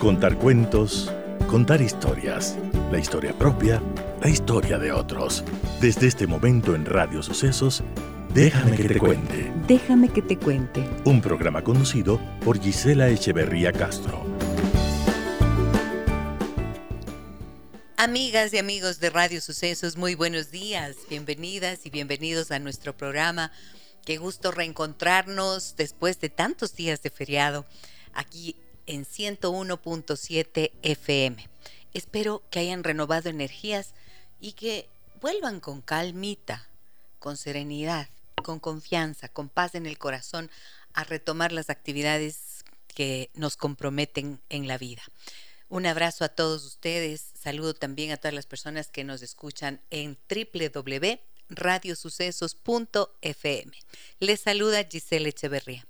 Contar cuentos, contar historias, la historia propia, la historia de otros. Desde este momento en Radio Sucesos, Déjame que te cuente. Déjame que te cuente. Un programa conducido por Gisela Echeverría Castro. Amigas y amigos de Radio Sucesos, muy buenos días. Bienvenidas y bienvenidos a nuestro programa. Qué gusto reencontrarnos después de tantos días de feriado aquí en 101.7 FM. Espero que hayan renovado energías y que vuelvan con calmita, con serenidad con confianza, con paz en el corazón, a retomar las actividades que nos comprometen en la vida. Un abrazo a todos ustedes, saludo también a todas las personas que nos escuchan en www.radiosucesos.fm. Les saluda Giselle Echeverría.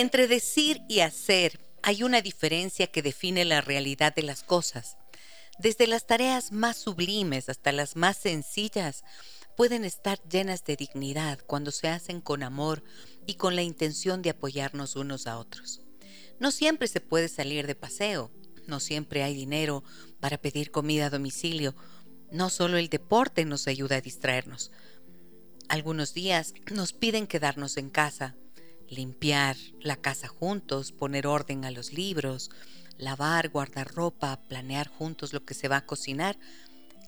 Entre decir y hacer hay una diferencia que define la realidad de las cosas. Desde las tareas más sublimes hasta las más sencillas pueden estar llenas de dignidad cuando se hacen con amor y con la intención de apoyarnos unos a otros. No siempre se puede salir de paseo, no siempre hay dinero para pedir comida a domicilio, no solo el deporte nos ayuda a distraernos. Algunos días nos piden quedarnos en casa limpiar la casa juntos, poner orden a los libros, lavar, guardar ropa, planear juntos lo que se va a cocinar,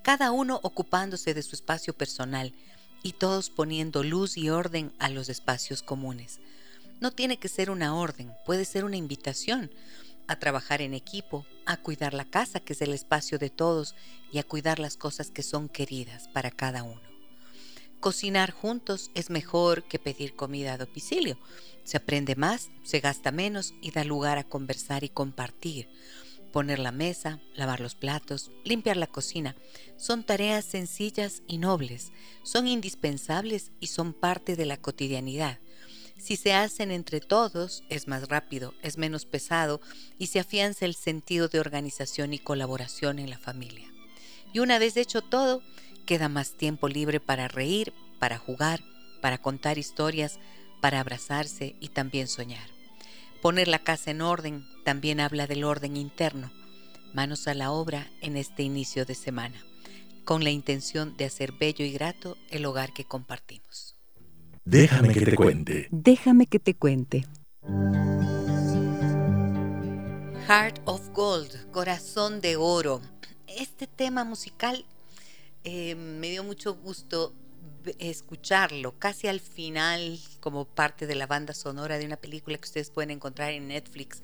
cada uno ocupándose de su espacio personal y todos poniendo luz y orden a los espacios comunes. No tiene que ser una orden, puede ser una invitación a trabajar en equipo, a cuidar la casa, que es el espacio de todos, y a cuidar las cosas que son queridas para cada uno. Cocinar juntos es mejor que pedir comida a domicilio. Se aprende más, se gasta menos y da lugar a conversar y compartir. Poner la mesa, lavar los platos, limpiar la cocina, son tareas sencillas y nobles, son indispensables y son parte de la cotidianidad. Si se hacen entre todos, es más rápido, es menos pesado y se afianza el sentido de organización y colaboración en la familia. Y una vez hecho todo, Queda más tiempo libre para reír, para jugar, para contar historias, para abrazarse y también soñar. Poner la casa en orden también habla del orden interno. Manos a la obra en este inicio de semana, con la intención de hacer bello y grato el hogar que compartimos. Déjame que te cuente. Déjame que te cuente. Heart of Gold, corazón de oro. Este tema musical eh, me dio mucho gusto escucharlo casi al final como parte de la banda sonora de una película que ustedes pueden encontrar en Netflix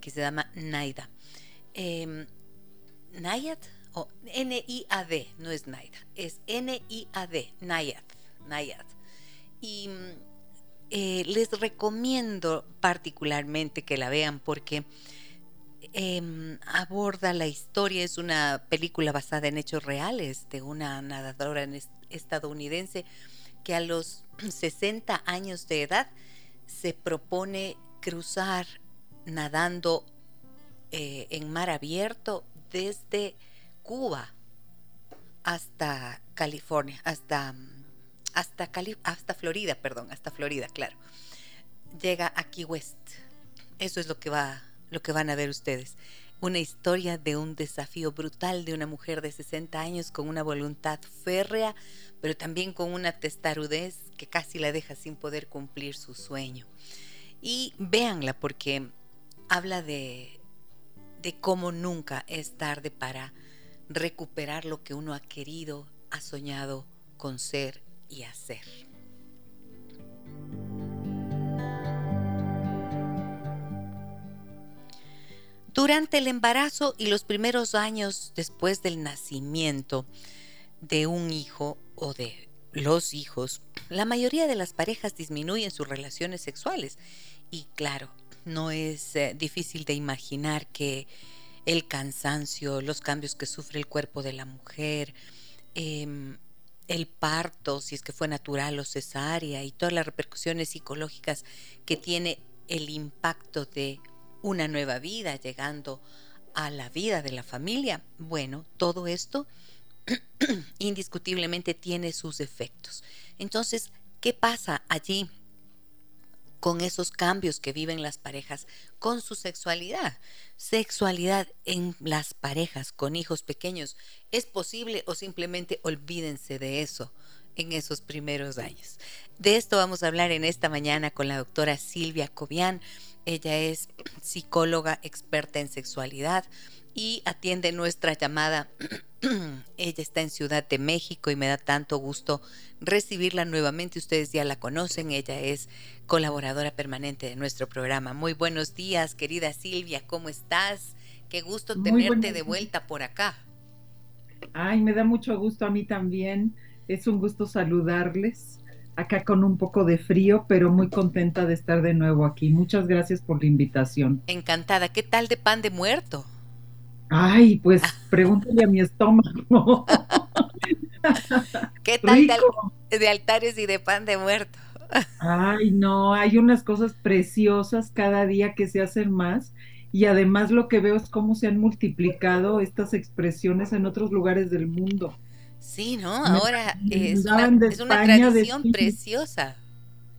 que se llama Naida. Eh, Nayad o N-I-A-D, no es Naida, es N-I-A-D, Nayad, Nayad. Y eh, les recomiendo particularmente que la vean porque Em, aborda la historia, es una película basada en hechos reales de una nadadora estadounidense que a los 60 años de edad se propone cruzar nadando eh, en mar abierto desde Cuba hasta California, hasta, hasta, hasta Florida, perdón, hasta Florida, claro. Llega aquí West. Eso es lo que va lo que van a ver ustedes. Una historia de un desafío brutal de una mujer de 60 años con una voluntad férrea, pero también con una testarudez que casi la deja sin poder cumplir su sueño. Y véanla porque habla de, de cómo nunca es tarde para recuperar lo que uno ha querido, ha soñado con ser y hacer. Durante el embarazo y los primeros años después del nacimiento de un hijo o de los hijos, la mayoría de las parejas disminuyen sus relaciones sexuales. Y claro, no es eh, difícil de imaginar que el cansancio, los cambios que sufre el cuerpo de la mujer, em, el parto, si es que fue natural o cesárea, y todas las repercusiones psicológicas que tiene el impacto de una nueva vida, llegando a la vida de la familia. Bueno, todo esto indiscutiblemente tiene sus efectos. Entonces, ¿qué pasa allí con esos cambios que viven las parejas con su sexualidad? Sexualidad en las parejas con hijos pequeños, ¿es posible o simplemente olvídense de eso? en esos primeros años. De esto vamos a hablar en esta mañana con la doctora Silvia Cobian. Ella es psicóloga experta en sexualidad y atiende nuestra llamada. Ella está en Ciudad de México y me da tanto gusto recibirla nuevamente. Ustedes ya la conocen. Ella es colaboradora permanente de nuestro programa. Muy buenos días, querida Silvia. ¿Cómo estás? Qué gusto tenerte de vuelta por acá. Ay, me da mucho gusto a mí también. Es un gusto saludarles acá con un poco de frío, pero muy contenta de estar de nuevo aquí. Muchas gracias por la invitación. Encantada. ¿Qué tal de pan de muerto? Ay, pues pregúntale a mi estómago. ¿Qué tal de, altares y de pan de muerto? Ay, no, hay unas cosas preciosas cada día que se hacen más y además lo que veo es cómo se han multiplicado estas expresiones en otros lugares del mundo. Sí, ¿no? Ahora es una, es una tradición preciosa.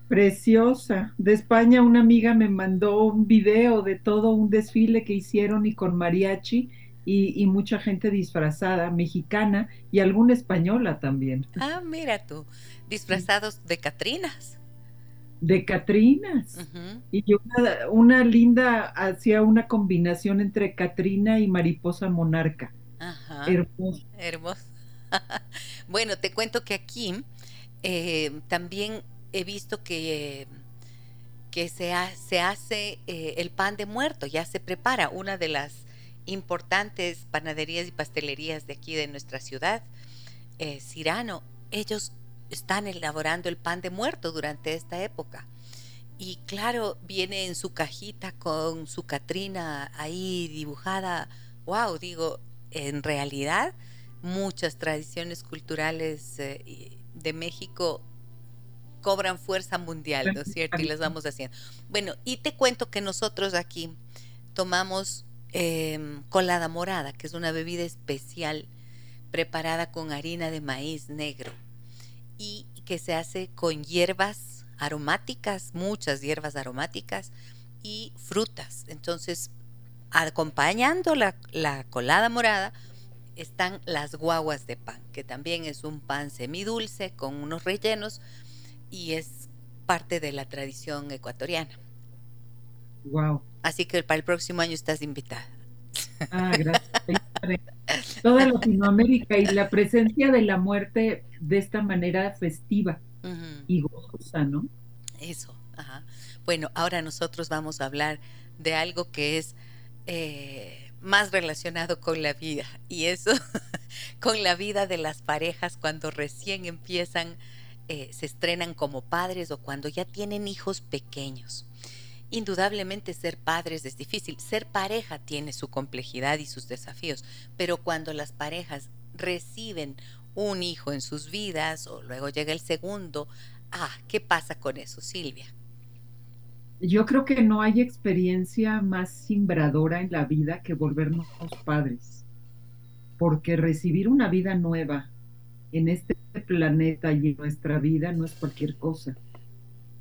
Preciosa. De España una amiga me mandó un video de todo un desfile que hicieron y con mariachi y, mucha gente disfrazada, mexicana y alguna española también. Ah, mira tú, disfrazados de Catrinas. De Catrinas. Y una, una linda, hacía una combinación entre Catrina y mariposa monarca. Ajá. Hermoso. Hermoso. bueno, te cuento que aquí eh, también he visto que, que se, se hace eh, el pan de muerto, ya se prepara. Una de las importantes panaderías y pastelerías de aquí de nuestra ciudad, eh, Cirano, ellos están elaborando el pan de muerto durante esta época. Y claro, viene en su cajita con su Catrina ahí dibujada. Wow, digo, en realidad muchas tradiciones culturales eh, de México cobran fuerza mundial, ¿no es cierto? Y las vamos haciendo. Bueno, y te cuento que nosotros aquí tomamos em, colada morada, que es una bebida especial preparada con harina de maíz negro y que se hace con hierbas aromáticas, muchas hierbas aromáticas y frutas. Entonces, acompañando la, la colada morada, están las guaguas de pan, que también es un pan semidulce con unos rellenos y es parte de la tradición ecuatoriana. Wow. Así que para el próximo año estás invitada. Ah, gracias. Toda Latinoamérica y la presencia de la muerte de esta manera festiva y gozosa, ¿no? Eso, ajá. Bueno, ahora nosotros vamos a hablar de algo que es eh, más relacionado con la vida y eso con la vida de las parejas cuando recién empiezan, eh, se estrenan como padres o cuando ya tienen hijos pequeños. Indudablemente ser padres es difícil, ser pareja tiene su complejidad y sus desafíos, pero cuando las parejas reciben un hijo en sus vidas o luego llega el segundo, ah, ¿qué pasa con eso, Silvia? Yo creo que no hay experiencia más simbradora en la vida que volvernos padres, porque recibir una vida nueva en este planeta y en nuestra vida no es cualquier cosa.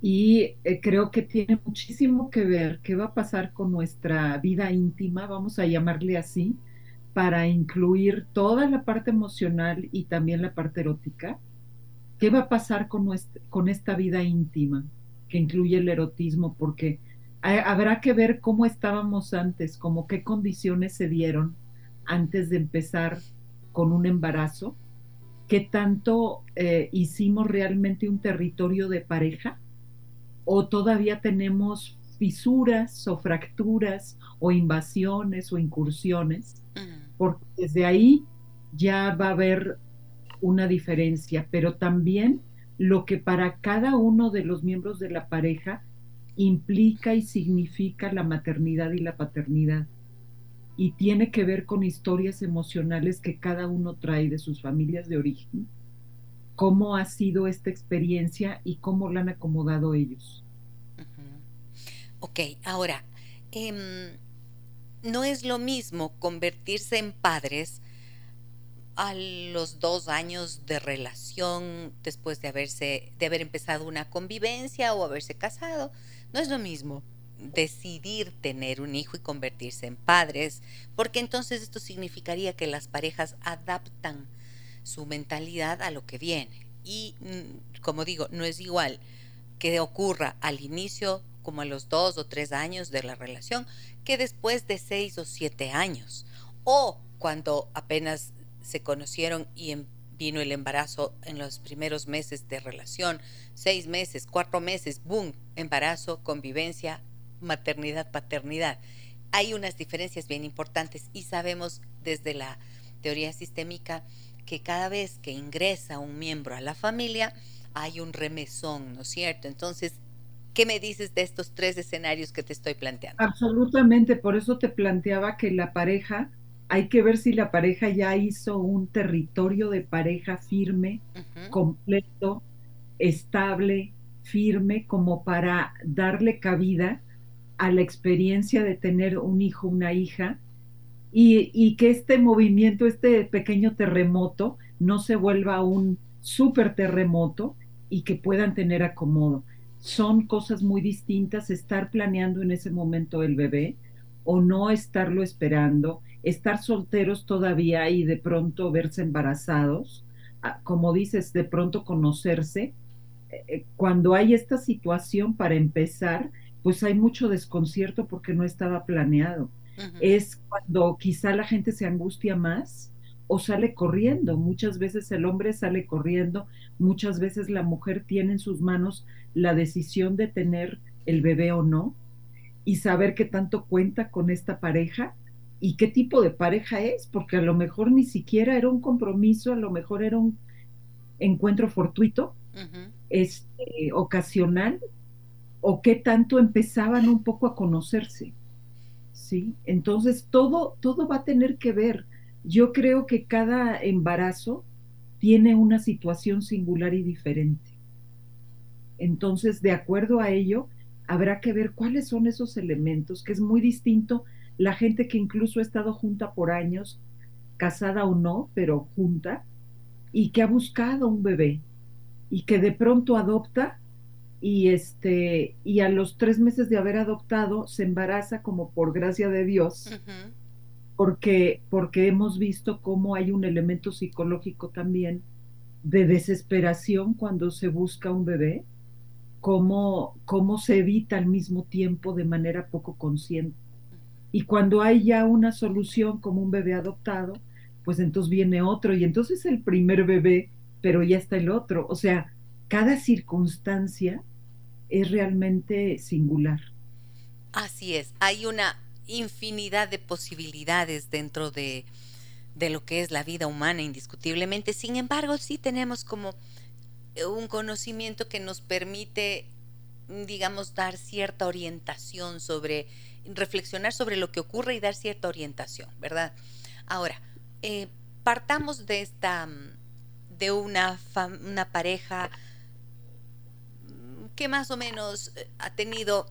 Y eh, creo que tiene muchísimo que ver qué va a pasar con nuestra vida íntima, vamos a llamarle así, para incluir toda la parte emocional y también la parte erótica. ¿Qué va a pasar con, con esta vida íntima? Que incluye el erotismo, porque habrá que ver cómo estábamos antes, como qué condiciones se dieron antes de empezar con un embarazo, qué tanto eh, hicimos realmente un territorio de pareja o todavía tenemos fisuras o fracturas o invasiones o incursiones, porque desde ahí ya va a haber una diferencia, pero también lo que para cada uno de los miembros de la pareja implica y significa la maternidad y la paternidad. Y tiene que ver con historias emocionales que cada uno trae de sus familias de origen, cómo ha sido esta experiencia y cómo la han acomodado ellos. Ok, ahora, em, no es lo mismo convertirse en padres a los dos años de relación después de haberse de haber empezado una convivencia o haberse casado no es lo mismo decidir tener un hijo y convertirse en padres porque entonces esto significaría que las parejas adaptan su mentalidad a lo que viene. Y mm, como digo no es igual que ocurra al inicio como a los dos o tres años de la relación que después de seis o siete años. O cuando apenas se conocieron y em, vino el embarazo en los primeros meses de relación, seis meses, cuatro meses, boom, embarazo, convivencia, maternidad, paternidad. Hay unas diferencias bien importantes y sabemos desde la teoría sistémica que cada vez que ingresa un miembro a la familia hay un remesón, ¿no es cierto? Entonces, ¿qué me dices de estos tres escenarios que te estoy planteando? Absolutamente, por eso te planteaba que la pareja hay que ver si la pareja ya hizo un territorio de pareja firme, completo, estable, firme, como para darle cabida a la experiencia de tener un hijo, una hija, y, y que este movimiento, este pequeño terremoto, no se vuelva un súper terremoto y que puedan tener acomodo. Son cosas muy distintas estar planeando en ese momento el bebé o no estarlo esperando estar solteros todavía y de pronto verse embarazados, ah, como dices, de pronto conocerse. Eh, eh, cuando hay esta situación para empezar, pues hay mucho desconcierto porque no estaba planeado. Es cuando quizá la gente se angustia más o sale corriendo. Muchas veces el hombre sale corriendo, muchas veces la mujer tiene en sus manos la decisión de tener el bebé o no y saber que tanto cuenta con esta pareja y qué tipo de pareja es, porque a lo mejor ni siquiera era un compromiso, a lo mejor era un encuentro fortuito, este, ocasional, o qué tanto empezaban un poco a conocerse. ¿Sí? Entonces todo, todo va a tener que ver. Yo creo que cada embarazo tiene una situación singular y diferente. Entonces, de acuerdo a ello, habrá que ver cuáles son esos elementos, que es muy distinto la gente que incluso ha estado junta por años, casada o no, pero junta, y que ha buscado un bebé y que de pronto adopta y este y a los tres meses de haber adoptado se embaraza como por gracia de Dios porque porque hemos visto cómo hay un elemento psicológico también de desesperación cuando se busca un bebé cómo cómo se evita al mismo tiempo de manera poco consciente y cuando hay ya una solución como un bebé adoptado, pues entonces viene otro y entonces el primer bebé, pero ya está el otro. O sea, cada circunstancia es realmente singular. Así es, hay una infinidad de posibilidades dentro de, de lo que es la vida humana, indiscutiblemente. Sin embargo, sí tenemos como un conocimiento que nos permite, digamos, dar cierta orientación sobre reflexionar sobre lo que ocurre y dar cierta orientación, ¿verdad? Ahora, eh, partamos de esta, de una, una pareja que más o menos eh, ha tenido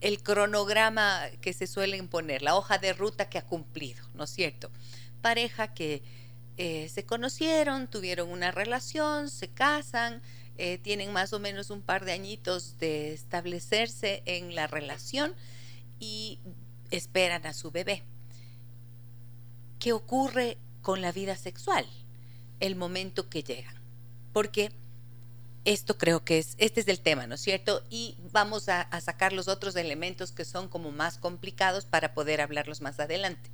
el cronograma que se suelen poner, la hoja de ruta que ha cumplido, ¿no es cierto? Pareja que eh, se conocieron, tuvieron una relación, se casan, tienen más o menos un par de añitos de establecerse en la relación y esperan a su bebé. ¿Qué ocurre con la vida sexual? El momento que llegan. Porque esto creo que es, este es el tema, ¿no es cierto? Y vamos a, a, sacar los otros elementos que son como más complicados para poder hablarlos más adelante.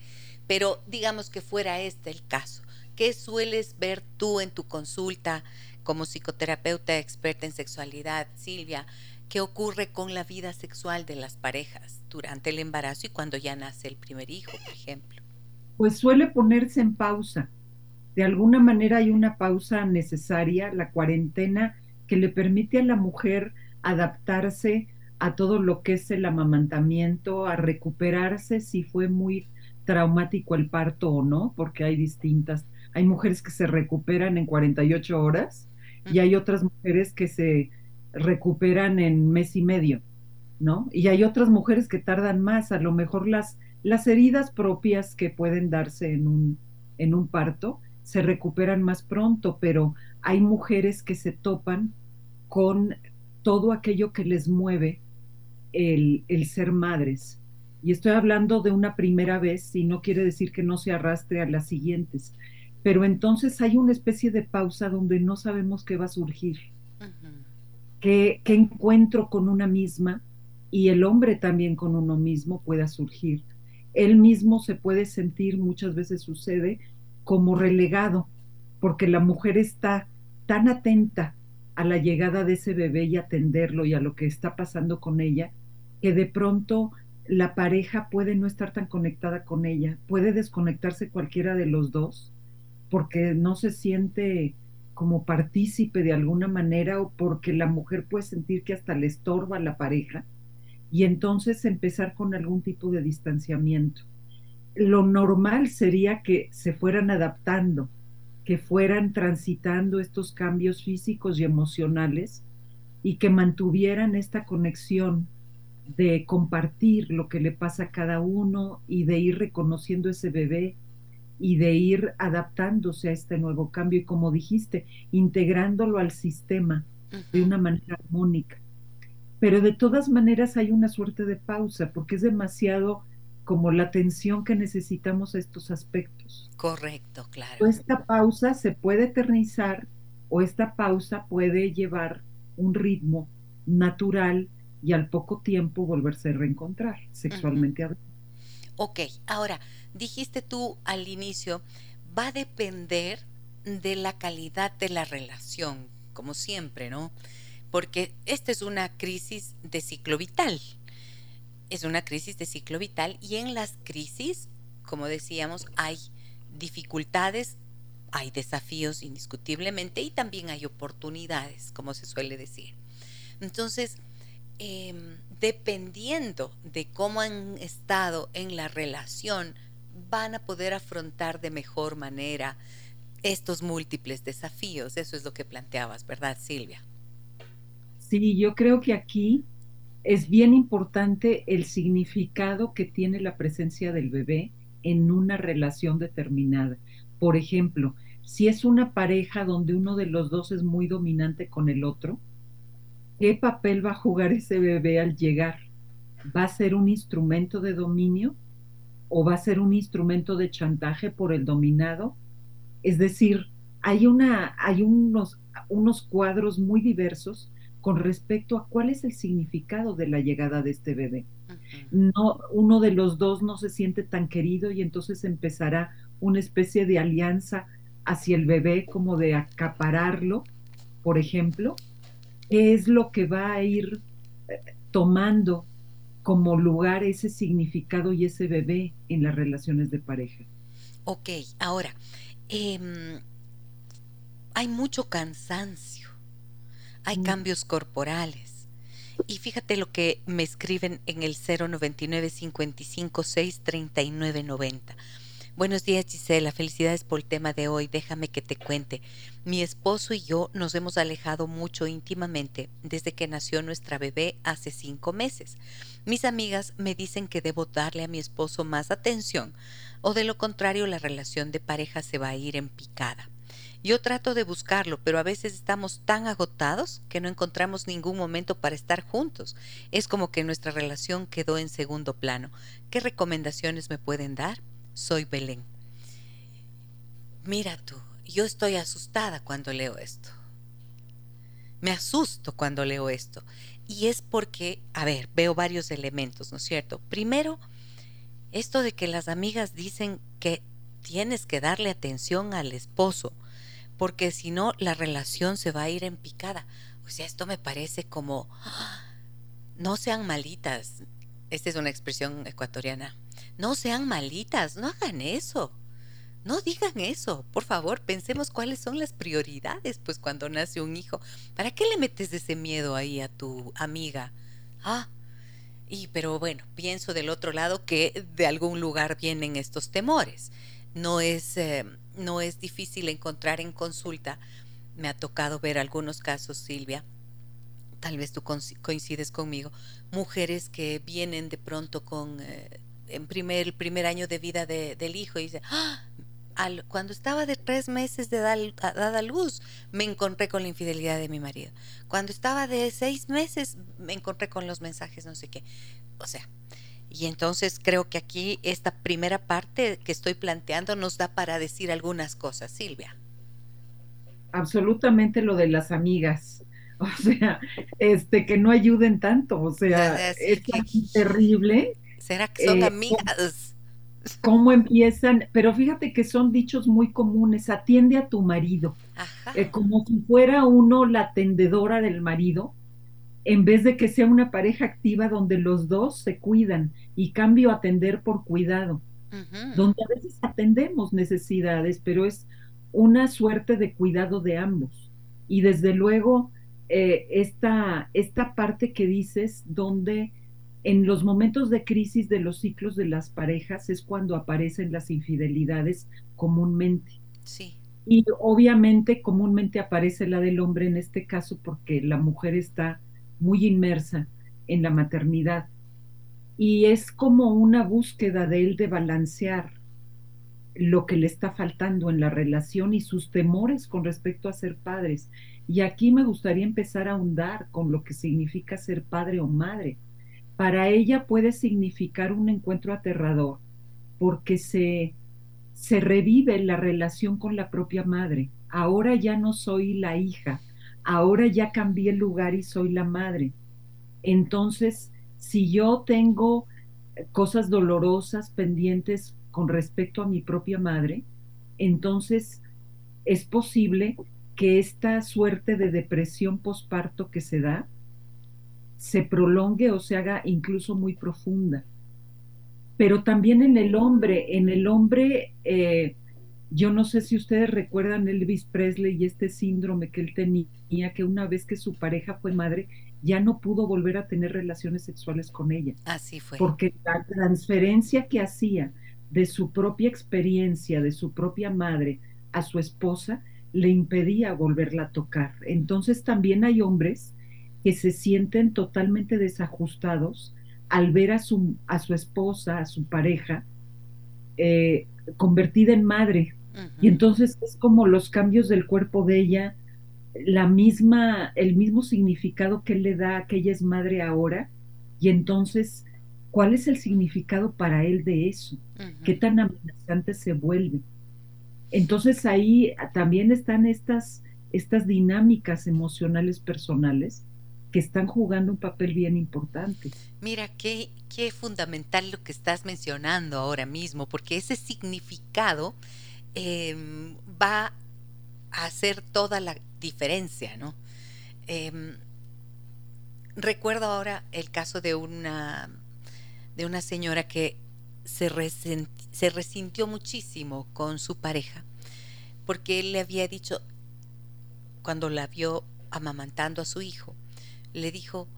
Pero digamos que fuera este el caso. ¿Qué sueles ver tú en tu consulta como psicoterapeuta experta en sexualidad, Silvia? ¿Qué ocurre con la vida sexual de las parejas durante el embarazo y cuando ya nace el primer hijo, por ejemplo? Pues suele ponerse en pausa. De alguna manera hay una pausa necesaria, la cuarentena, que le permite a la mujer adaptarse a todo lo que es el amamantamiento, a recuperarse si fue muy traumático el parto o no, porque hay distintas. Hay mujeres que se recuperan en 48 horas y hay otras mujeres que se recuperan en mes y medio, ¿no? Y hay otras mujeres que tardan más, a lo mejor las Las heridas propias que pueden darse en un, en un parto se recuperan más pronto, pero hay mujeres que se topan con todo aquello que les mueve el, el ser madres. Y estoy hablando de una primera vez y no quiere decir que no se arrastre a las siguientes, pero entonces hay una especie de pausa donde no sabemos qué va a surgir, qué, qué encuentro con una misma y el hombre también con uno mismo pueda surgir. Él mismo se puede sentir, muchas veces sucede, como relegado, porque la mujer está tan atenta a la llegada de ese bebé y atenderlo y a lo que está pasando con ella, que de pronto la pareja puede no estar tan conectada con ella, puede desconectarse cualquiera de los dos, porque no se siente como partícipe de alguna manera o porque la mujer puede sentir que hasta le estorba a la pareja y entonces empezar con algún tipo de distanciamiento. Lo normal sería que se fueran adaptando, que fueran transitando estos cambios físicos y emocionales y que mantuvieran esta conexión de compartir lo que le pasa a cada uno y de ir reconociendo ese bebé y de ir adaptándose a este nuevo cambio y como dijiste, integrándolo al sistema de una manera armónica. Pero de todas maneras hay una suerte de pausa porque es demasiado como la atención que necesitamos a estos aspectos. Correcto, claro. esta pausa se puede eternizar o esta pausa puede llevar un ritmo natural y al poco tiempo volverse a reencontrar sexualmente hablando. Ok, ahora, dijiste tú al inicio, va a depender de la calidad de la relación, como siempre, ¿no? Porque esta es una crisis de ciclo vital es una crisis de ciclo vital y en las crisis, como decíamos, hay dificultades, hay desafíos indiscutiblemente y también hay oportunidades, como se suele decir. Entonces, em, dependiendo de cómo han estado en la relación, van a poder afrontar de mejor manera estos múltiples desafíos. Eso es lo que planteabas, ¿verdad, Silvia? Sí, yo creo que aquí es bien importante el significado que tiene la presencia del bebé en una relación determinada. Por ejemplo, si es una pareja donde uno de los dos es muy dominante con el otro, ¿qué papel va a jugar ese bebé al llegar? ¿Va a ser un instrumento de dominio o va a ser un instrumento de chantaje por el dominado? Es decir, hay, una, hay unos, unos cuadros muy diversos con respecto a cuál es el significado de la llegada de este bebé. No, uno de los dos no se siente tan querido y entonces empezará una especie de alianza hacia el bebé, como de acapararlo, por ejemplo, es lo que va a ir eh, tomando como lugar ese significado y ese bebé en las relaciones de pareja. Ok, ahora, em, hay mucho cansancio hay cambios corporales. Y fíjate lo que me escriben en el 099 55 6 39 90. Buenos días Gisela, felicidades por el tema de hoy. Déjame que te cuente. Mi esposo y yo nos hemos alejado mucho íntimamente desde que nació nuestra bebé hace cinco meses. Mis amigas me dicen que debo darle a mi esposo más atención o de lo contrario la relación de pareja se va a ir en picada. Yo trato de buscarlo, pero a veces estamos tan agotados que no encontramos ningún momento para estar juntos. Es como que nuestra relación quedó en segundo plano. ¿Qué recomendaciones me pueden dar? Soy Belén. Mira tú, yo estoy asustada cuando leo esto. Me asusto cuando leo esto. Y es porque, a ver, veo varios elementos, ¿no es cierto? Primero, esto de que las amigas dicen que tienes que darle atención al esposo porque si no la relación se va a ir en picada. O sea, esto me parece como, ¡ah! no sean malitas. Esta es una expresión ecuatoriana. No sean malitas, no hagan eso. No digan eso, por favor, pensemos cuáles son las prioridades, pues cuando nace un hijo. ¿Para qué le metes ese miedo ahí a tu amiga? Ah, y pero bueno, pienso del otro lado que de algún lugar vienen estos temores. No es eh, no es difícil encontrar en consulta. Me ha tocado ver algunos casos, Silvia, tal vez tú coincides conmigo, mujeres que vienen de pronto con eh, en primer, el primer año de vida del hijo y dice, ¡Ah! cuando estaba de tres meses de dada luz, me encontré con la infidelidad de mi marido. Cuando estaba de seis meses, me encontré con los mensajes, no sé qué. O sea, y entonces creo que aquí esta primera parte que estoy planteando nos da para decir algunas cosas. Silvia. Absolutamente lo de las amigas. O sea, este que no ayuden tanto. O sea, es terrible. ¿Será que son eh, amigas? cómo empiezan, pero fíjate que son dichos muy comunes, atiende a tu marido, eh, como si fuera uno la atendedora del marido, en vez de que sea una pareja activa donde los dos se cuidan y cambio atender por cuidado, donde a veces atendemos necesidades, pero es una suerte de cuidado de ambos. Y desde luego, eh, esta, esta parte que dices, donde en los momentos de crisis de los ciclos de las parejas es cuando aparecen las infidelidades comúnmente. Sí. Y obviamente comúnmente aparece la del hombre en este caso porque la mujer está muy inmersa en la maternidad. Y es como una búsqueda de él de balancear lo que le está faltando en la relación y sus temores con respecto a ser padres. Y aquí me gustaría empezar a ahondar con lo que significa ser padre o madre para ella puede significar un encuentro aterrador, porque se, se revive la relación con la propia madre. Ahora ya no soy la hija, ahora ya cambié el lugar y soy la madre. Entonces, si yo tengo cosas dolorosas pendientes con respecto a mi propia madre, entonces es posible que esta suerte de depresión posparto que se da se prolongue o se haga incluso muy profunda. Pero también en el hombre, en el hombre, eh, yo no sé si ustedes recuerdan Elvis Presley y este síndrome que él tenía, que una vez que su pareja fue madre, ya no pudo volver a tener relaciones sexuales con ella. Así fue. Porque la transferencia que hacía de su propia experiencia, de su propia madre a su esposa, le impedía volverla a tocar. Entonces también hay hombres que se sienten totalmente desajustados al ver a su, a su esposa, a su pareja, eh, convertida en madre. Y entonces es como los cambios del cuerpo de ella, la misma, el mismo significado que él le da a que ella es madre ahora. Y entonces, ¿cuál es el significado para él de eso? ¿Qué tan amenazante se vuelve? Entonces ahí también están estas, estas dinámicas emocionales personales que están jugando un papel bien importante. Mira, qué, fundamental lo que estás mencionando ahora mismo, porque ese significado em, va a hacer toda la diferencia, ¿no? Em, recuerdo ahora el caso de una, de una señora que se, se resintió muchísimo con su pareja, porque él le había dicho, cuando la vio amamantando a su hijo, le dijo,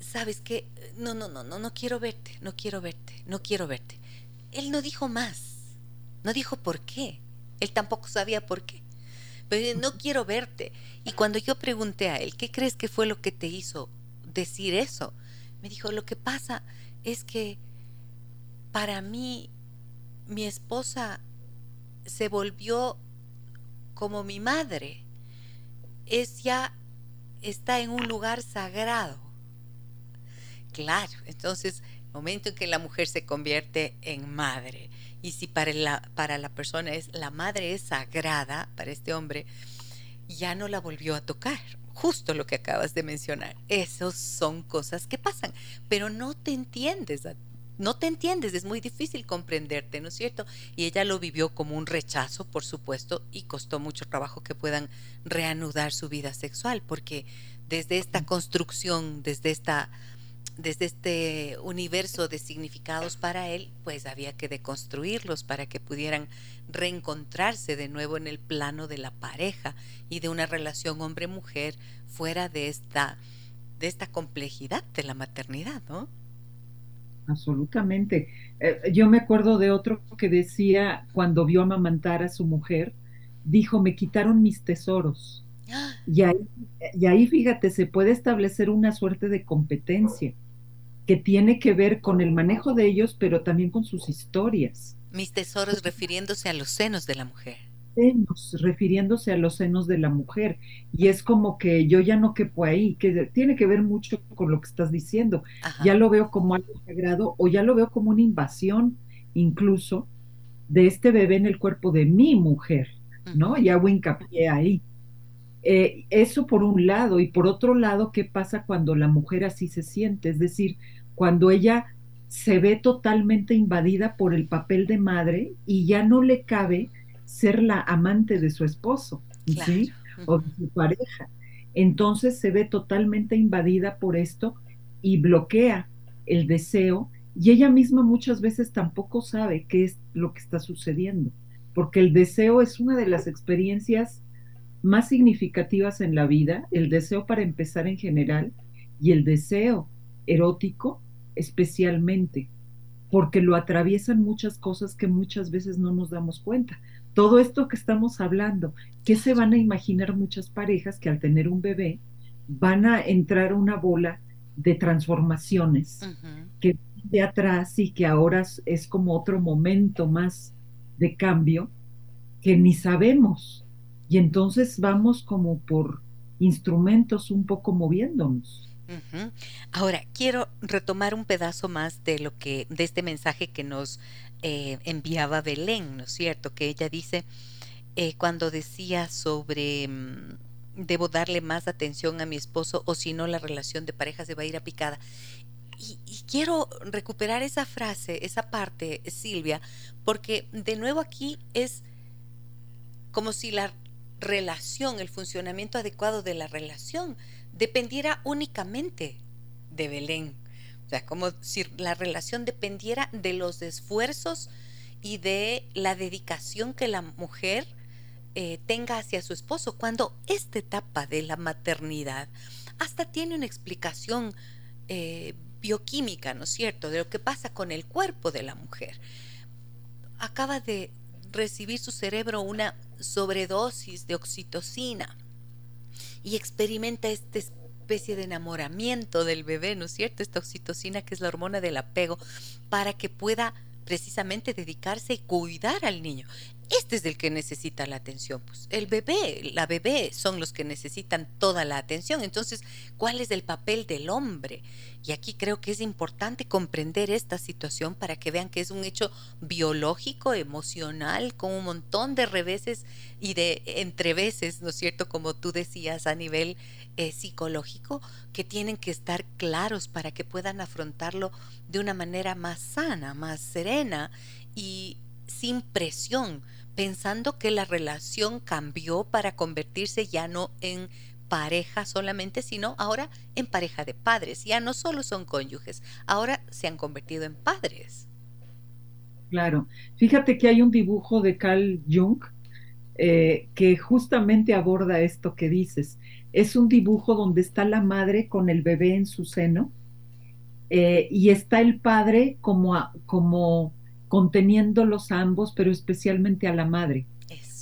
¿sabes qué? No, no, no, no, no quiero verte, no quiero verte, no quiero verte. Él no dijo más, no dijo por qué, él tampoco sabía por qué, pero no quiero verte. Y cuando yo pregunté a él, ¿qué crees que fue lo que te hizo decir eso? Me dijo, lo que pasa es que para mí mi esposa se volvió como mi madre. Es ya está en un lugar sagrado. Claro, entonces, momento en que la mujer se convierte en madre, y si para la, para la persona es la madre es sagrada, para este hombre, ya no la volvió a tocar. Justo lo que acabas de mencionar. Esas son cosas que pasan, pero no te entiendes a no te entiendes, es muy difícil comprenderte, ¿no es cierto? Y ella lo vivió como un rechazo, por supuesto, y costó mucho trabajo que puedan reanudar su vida sexual, porque desde esta construcción, desde esta desde este universo de significados para él, pues había que deconstruirlos para que pudieran reencontrarse de nuevo en el plano de la pareja y de una relación hombre-mujer fuera de esta de esta complejidad de la maternidad, ¿no? Absolutamente. Eh, yo me acuerdo de otro que decía, cuando vio amamantar a su mujer, dijo, me quitaron mis tesoros. Y ahí, y ahí, fíjate, se puede establecer una suerte de competencia, que tiene que ver con el manejo de ellos, pero también con sus historias. Mis tesoros refiriéndose a los senos de la mujer. Senos, refiriéndose a los senos de la mujer. Y es como que yo ya no quepo ahí, que tiene que ver mucho con lo que estás diciendo. Ya lo veo como algo sagrado o ya lo veo como una invasión incluso de este bebé en el cuerpo de mi mujer, ¿no? Y hago hincapié ahí. Eh, eso por un lado, y por otro lado, ¿qué pasa cuando la mujer así se siente? Es decir, cuando ella se ve totalmente invadida por el papel de madre y ya no le cabe ser la amante de su esposo, ¿sí? O de su pareja. Entonces se ve totalmente invadida por esto y bloquea el deseo y ella misma muchas veces tampoco sabe qué es lo que está sucediendo, porque el deseo es una de las experiencias más significativas en la vida, el deseo para empezar en general y el deseo erótico especialmente, porque lo atraviesan muchas cosas que muchas veces no nos damos cuenta. Todo esto que estamos hablando, ¿qué se van a imaginar muchas parejas que al tener un bebé van a entrar a una bola de transformaciones que de atrás y que ahora es como otro momento más de cambio que ni sabemos y entonces vamos como por instrumentos un poco moviéndonos. Ahora, quiero retomar un pedazo más de lo que, de este mensaje que nos eh, enviaba Belén, ¿no es cierto? Que ella dice, eh, cuando decía sobre mm, debo darle más atención a mi esposo o si no la relación de pareja se va a ir a picada. Y, y, quiero recuperar esa frase, esa parte, Silvia, porque de nuevo aquí es como si la relación, el funcionamiento adecuado de la relación, dependiera únicamente de Belén. O sea, como si la relación dependiera de los esfuerzos y de la dedicación que la mujer eh, tenga hacia su esposo, cuando esta etapa de la maternidad hasta tiene una explicación eh, bioquímica, ¿no es cierto?, de lo que pasa con el cuerpo de la mujer. Acaba de recibir su cerebro una sobredosis de oxitocina y experimenta esta especie de enamoramiento del bebé, ¿no es cierto? Esta oxitocina que es la hormona del apego, para que pueda precisamente dedicarse y cuidar al niño. Este es el que necesita la atención. Pues el bebé, la bebé son los que necesitan toda la atención. Entonces, ¿cuál es el papel del hombre? Y aquí creo que es importante comprender esta situación para que vean que es un hecho biológico, emocional, con un montón de reveses y de entreveses, ¿no es cierto? Como tú decías, a nivel eh, psicológico, que tienen que estar claros para que puedan afrontarlo de una manera más sana, más serena y sin presión, pensando que la relación cambió para convertirse ya no en pareja solamente, sino ahora en pareja de padres. Ya no solo son cónyuges, ahora se han convertido en padres. Claro. Fíjate que hay un dibujo de Carl Jung eh, que justamente aborda esto que dices. Es un dibujo donde está la madre con el bebé en su seno eh, y está el padre como, como conteniéndolos a ambos, pero especialmente a la madre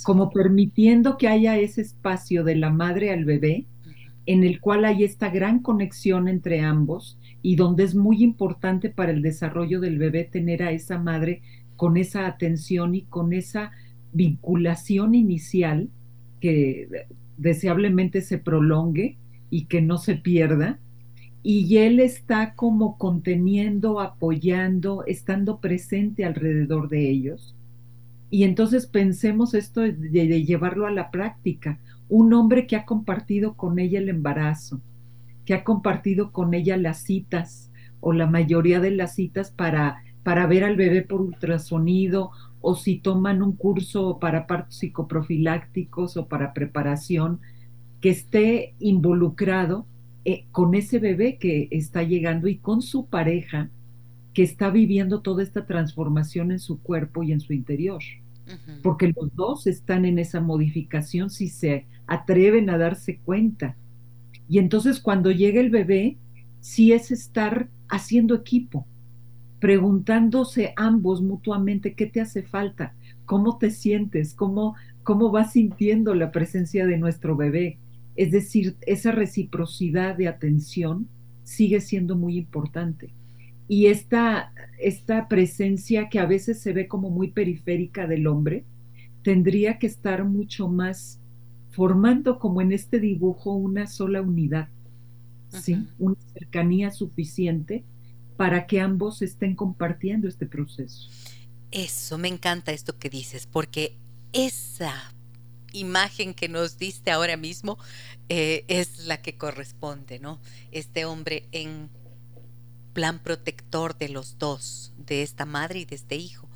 como permitiendo que haya ese espacio de la madre al bebé en el cual hay esta gran conexión entre ambos y donde es muy importante para el desarrollo del bebé tener a esa madre con esa atención y con esa vinculación inicial que deseablemente se prolongue y que no se pierda. Y él está como conteniendo, apoyando, estando presente alrededor de ellos y entonces pensemos esto de, llevarlo a la práctica. Un hombre que ha compartido con ella el embarazo, que ha compartido con ella las citas o la mayoría de las citas para, para ver al bebé por ultrasonido o si toman un curso para partos psicoprofilácticos o para preparación, que esté involucrado eh, con ese bebé que está llegando y con su pareja que está viviendo toda esta transformación en su cuerpo y en su interior. Porque los dos están en esa modificación si se atreven a darse cuenta. Y entonces cuando llega el bebé, sí es estar haciendo equipo, preguntándose ambos mutuamente qué te hace falta, cómo te sientes, cómo, cómo vas sintiendo la presencia de nuestro bebé. Es decir, esa reciprocidad de atención sigue siendo muy importante. y esta, esta presencia que a veces se ve como muy periférica del hombre, tendría que estar mucho más formando como en este dibujo una sola unidad, ¿sí? Una cercanía suficiente para que ambos estén compartiendo este proceso. Eso, me encanta esto que dices, porque esa imagen que nos diste ahora mismo eh, es la que corresponde, ¿no? Este hombre en plan protector de los dos, de esta madre y de este hijo.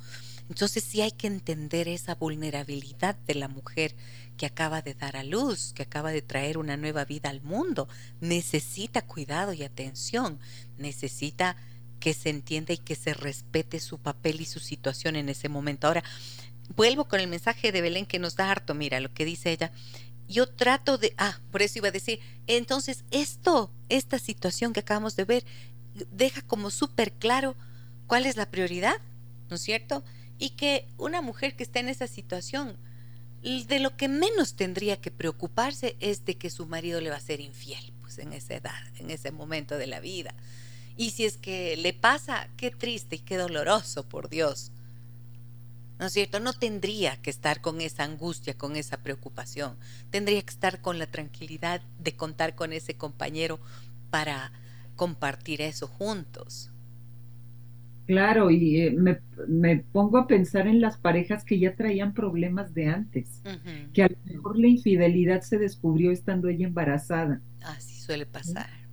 Entonces sí hay que entender esa vulnerabilidad de la mujer que acaba de dar a luz, que acaba de traer una nueva vida al mundo. Necesita cuidado y atención, necesita que se entienda y que se respete su papel y su situación en ese momento. Ahora, vuelvo con el mensaje de Belén que nos da harto, mira lo que dice ella. Yo trato de, ah, por eso iba a decir, entonces esto, esta situación que acabamos de ver, deja como súper claro cuál es la prioridad, ¿no es cierto? Y que una mujer que está en esa situación, de lo que menos tendría que preocuparse es de que su marido le va a ser infiel, pues en esa edad, en ese momento de la vida. Y si es que le pasa, qué triste y qué doloroso, por Dios. ¿No es cierto? No tendría que estar con esa angustia, con esa preocupación. Tendría que estar con la tranquilidad de contar con ese compañero para compartir eso juntos. Claro, y eh, me, pongo a pensar en las parejas que ya traían problemas de antes, que a lo mejor la infidelidad se descubrió estando ella embarazada. Así suele pasar.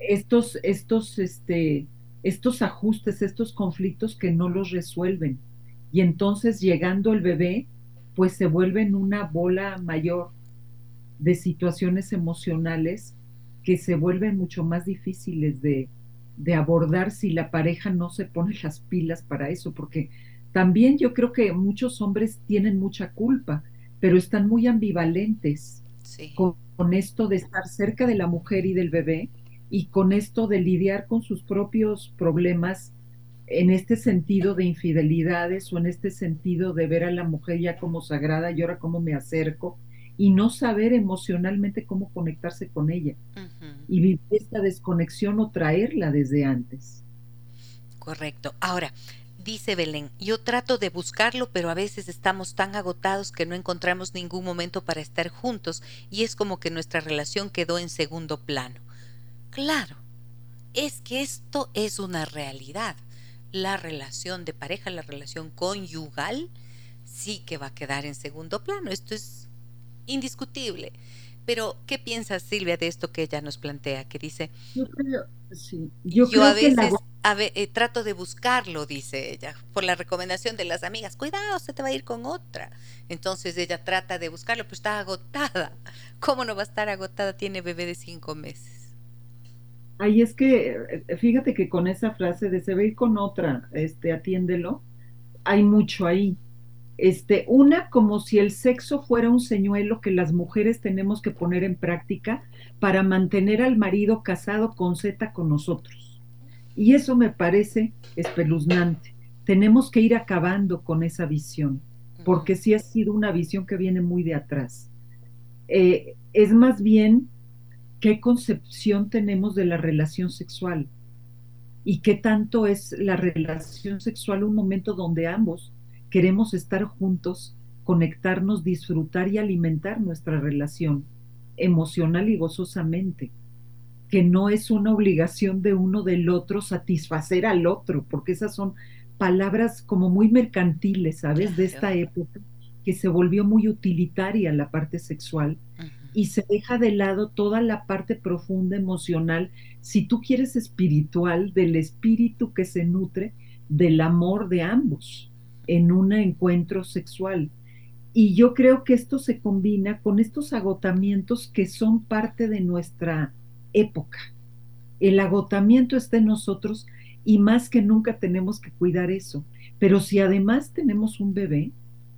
Estos, estos, este, estos ajustes, estos conflictos que no los resuelven. Y entonces llegando el bebé, pues se vuelven una bola mayor de situaciones emocionales que se vuelven mucho más difíciles de, de abordar si la pareja no se pone las pilas para eso, porque también yo creo que muchos hombres tienen mucha culpa, pero están muy ambivalentes con, esto de estar cerca de la mujer y del bebé y con esto de lidiar con sus propios problemas en este sentido de infidelidades o en este sentido de ver a la mujer ya como sagrada y ahora cómo me acerco y no saber emocionalmente cómo conectarse con ella y vivir esta desconexión o traerla desde antes. Correcto. Ahora, dice Belén, yo trato de buscarlo, pero a veces estamos tan agotados que no encontramos ningún momento para estar juntos y es como que nuestra relación quedó en segundo plano. Claro, es que esto es una realidad. La relación de pareja, la relación conyugal, sí que va a quedar en segundo plano. Esto es indiscutible. Pero, ¿qué piensas, Silvia, de esto que ella nos plantea? Que dice, yo, creo, sí. yo, a veces eh, trato de buscarlo, dice ella, por la recomendación de las amigas. Cuidado, se te va a ir con otra. Entonces ella trata de buscarlo, pero está agotada. ¿Cómo no va a estar agotada? Tiene bebé de cinco meses. Ahí es que, eh, fíjate que con esa frase de se a ir con otra, este, atiéndelo, hay mucho ahí este, una como si el sexo fuera un señuelo que las mujeres tenemos que poner en práctica para mantener al marido casado con Z con nosotros. Y eso me parece espeluznante. Tenemos que ir acabando con esa visión, porque sí ha sido una visión que viene muy de atrás. Eh, es más bien qué concepción tenemos de la relación sexual y qué tanto es la relación sexual un momento donde ambos queremos estar juntos, conectarnos, disfrutar y alimentar nuestra relación emocional y gozosamente, que no es una obligación de uno del otro satisfacer al otro, porque esas son palabras como muy mercantiles, ¿sabes? De esta época, que se volvió muy utilitaria la parte sexual y se deja de lado toda la parte profunda emocional, si tú quieres espiritual, del espíritu que se nutre del amor de ambos en un encuentro sexual. Y yo creo que esto se combina con estos agotamientos que son parte de nuestra época. El agotamiento está en nosotros y más que nunca tenemos que cuidar eso. Pero si además tenemos un bebé,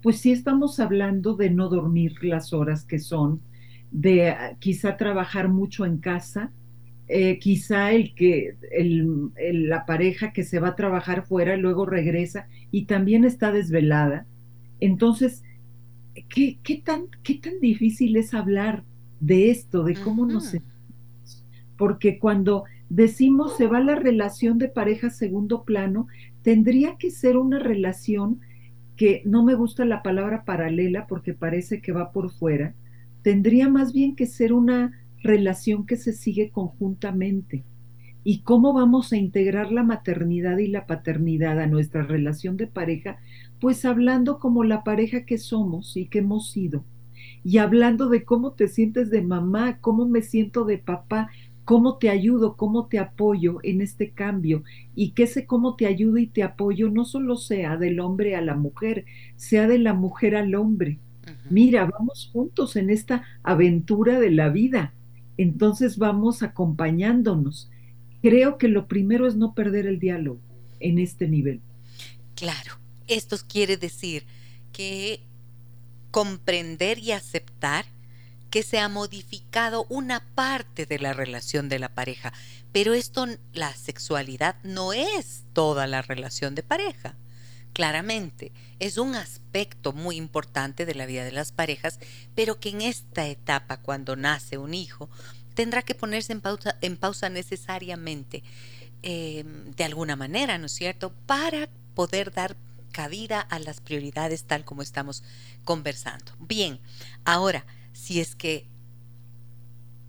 pues sí estamos hablando de no dormir las horas que son, de ah, quizá trabajar mucho en casa, eh, quizá el que la pareja que se va a trabajar fuera luego regresa y también está desvelada. Entonces, ¿qué, qué, tan, qué tan difícil es hablar de esto, de cómo nos sentimos? Porque cuando decimos se va la relación de pareja segundo plano, tendría que ser una relación que no me gusta la palabra paralela porque parece que va por fuera, tendría más bien que ser una relación que se sigue conjuntamente. ¿Y cómo vamos a integrar la maternidad y la paternidad a nuestra relación de pareja? Pues hablando como la pareja que somos y que hemos sido. Y hablando de cómo te sientes de mamá, cómo me siento de papá, cómo te ayudo, cómo te apoyo en este cambio y que ese cómo te ayudo y te apoyo no solo sea del hombre a la mujer, sea de la mujer al hombre. Mira, vamos juntos en esta aventura de la vida. Entonces vamos acompañándonos. Creo que lo primero es no perder el diálogo en este nivel. Claro, esto quiere decir que comprender y aceptar que se ha modificado una parte de la relación de la pareja, pero esto, la sexualidad no es toda la relación de pareja. Claramente, es un aspecto muy importante de la vida de las parejas, pero que en esta etapa, cuando nace un hijo, tendrá que ponerse en pausa, en pausa necesariamente, em, de alguna manera, ¿no es cierto?, para poder dar cabida a las prioridades tal como estamos conversando. Bien, ahora, si es que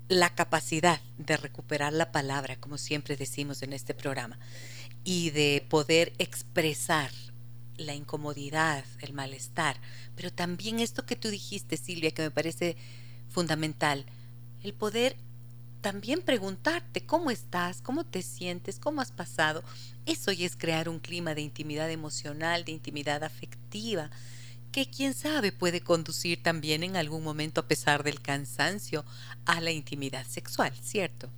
la capacidad de recuperar la palabra, como siempre decimos en este programa, y de poder expresar la incomodidad, el malestar, pero también esto que tú dijiste, Silvia, que me parece fundamental, el poder también preguntarte cómo estás, cómo te sientes, cómo has pasado. Eso ya es crear un clima de intimidad emocional, de intimidad afectiva, que quién sabe puede conducir también en algún momento, a pesar del cansancio, a la intimidad sexual, ¿cierto?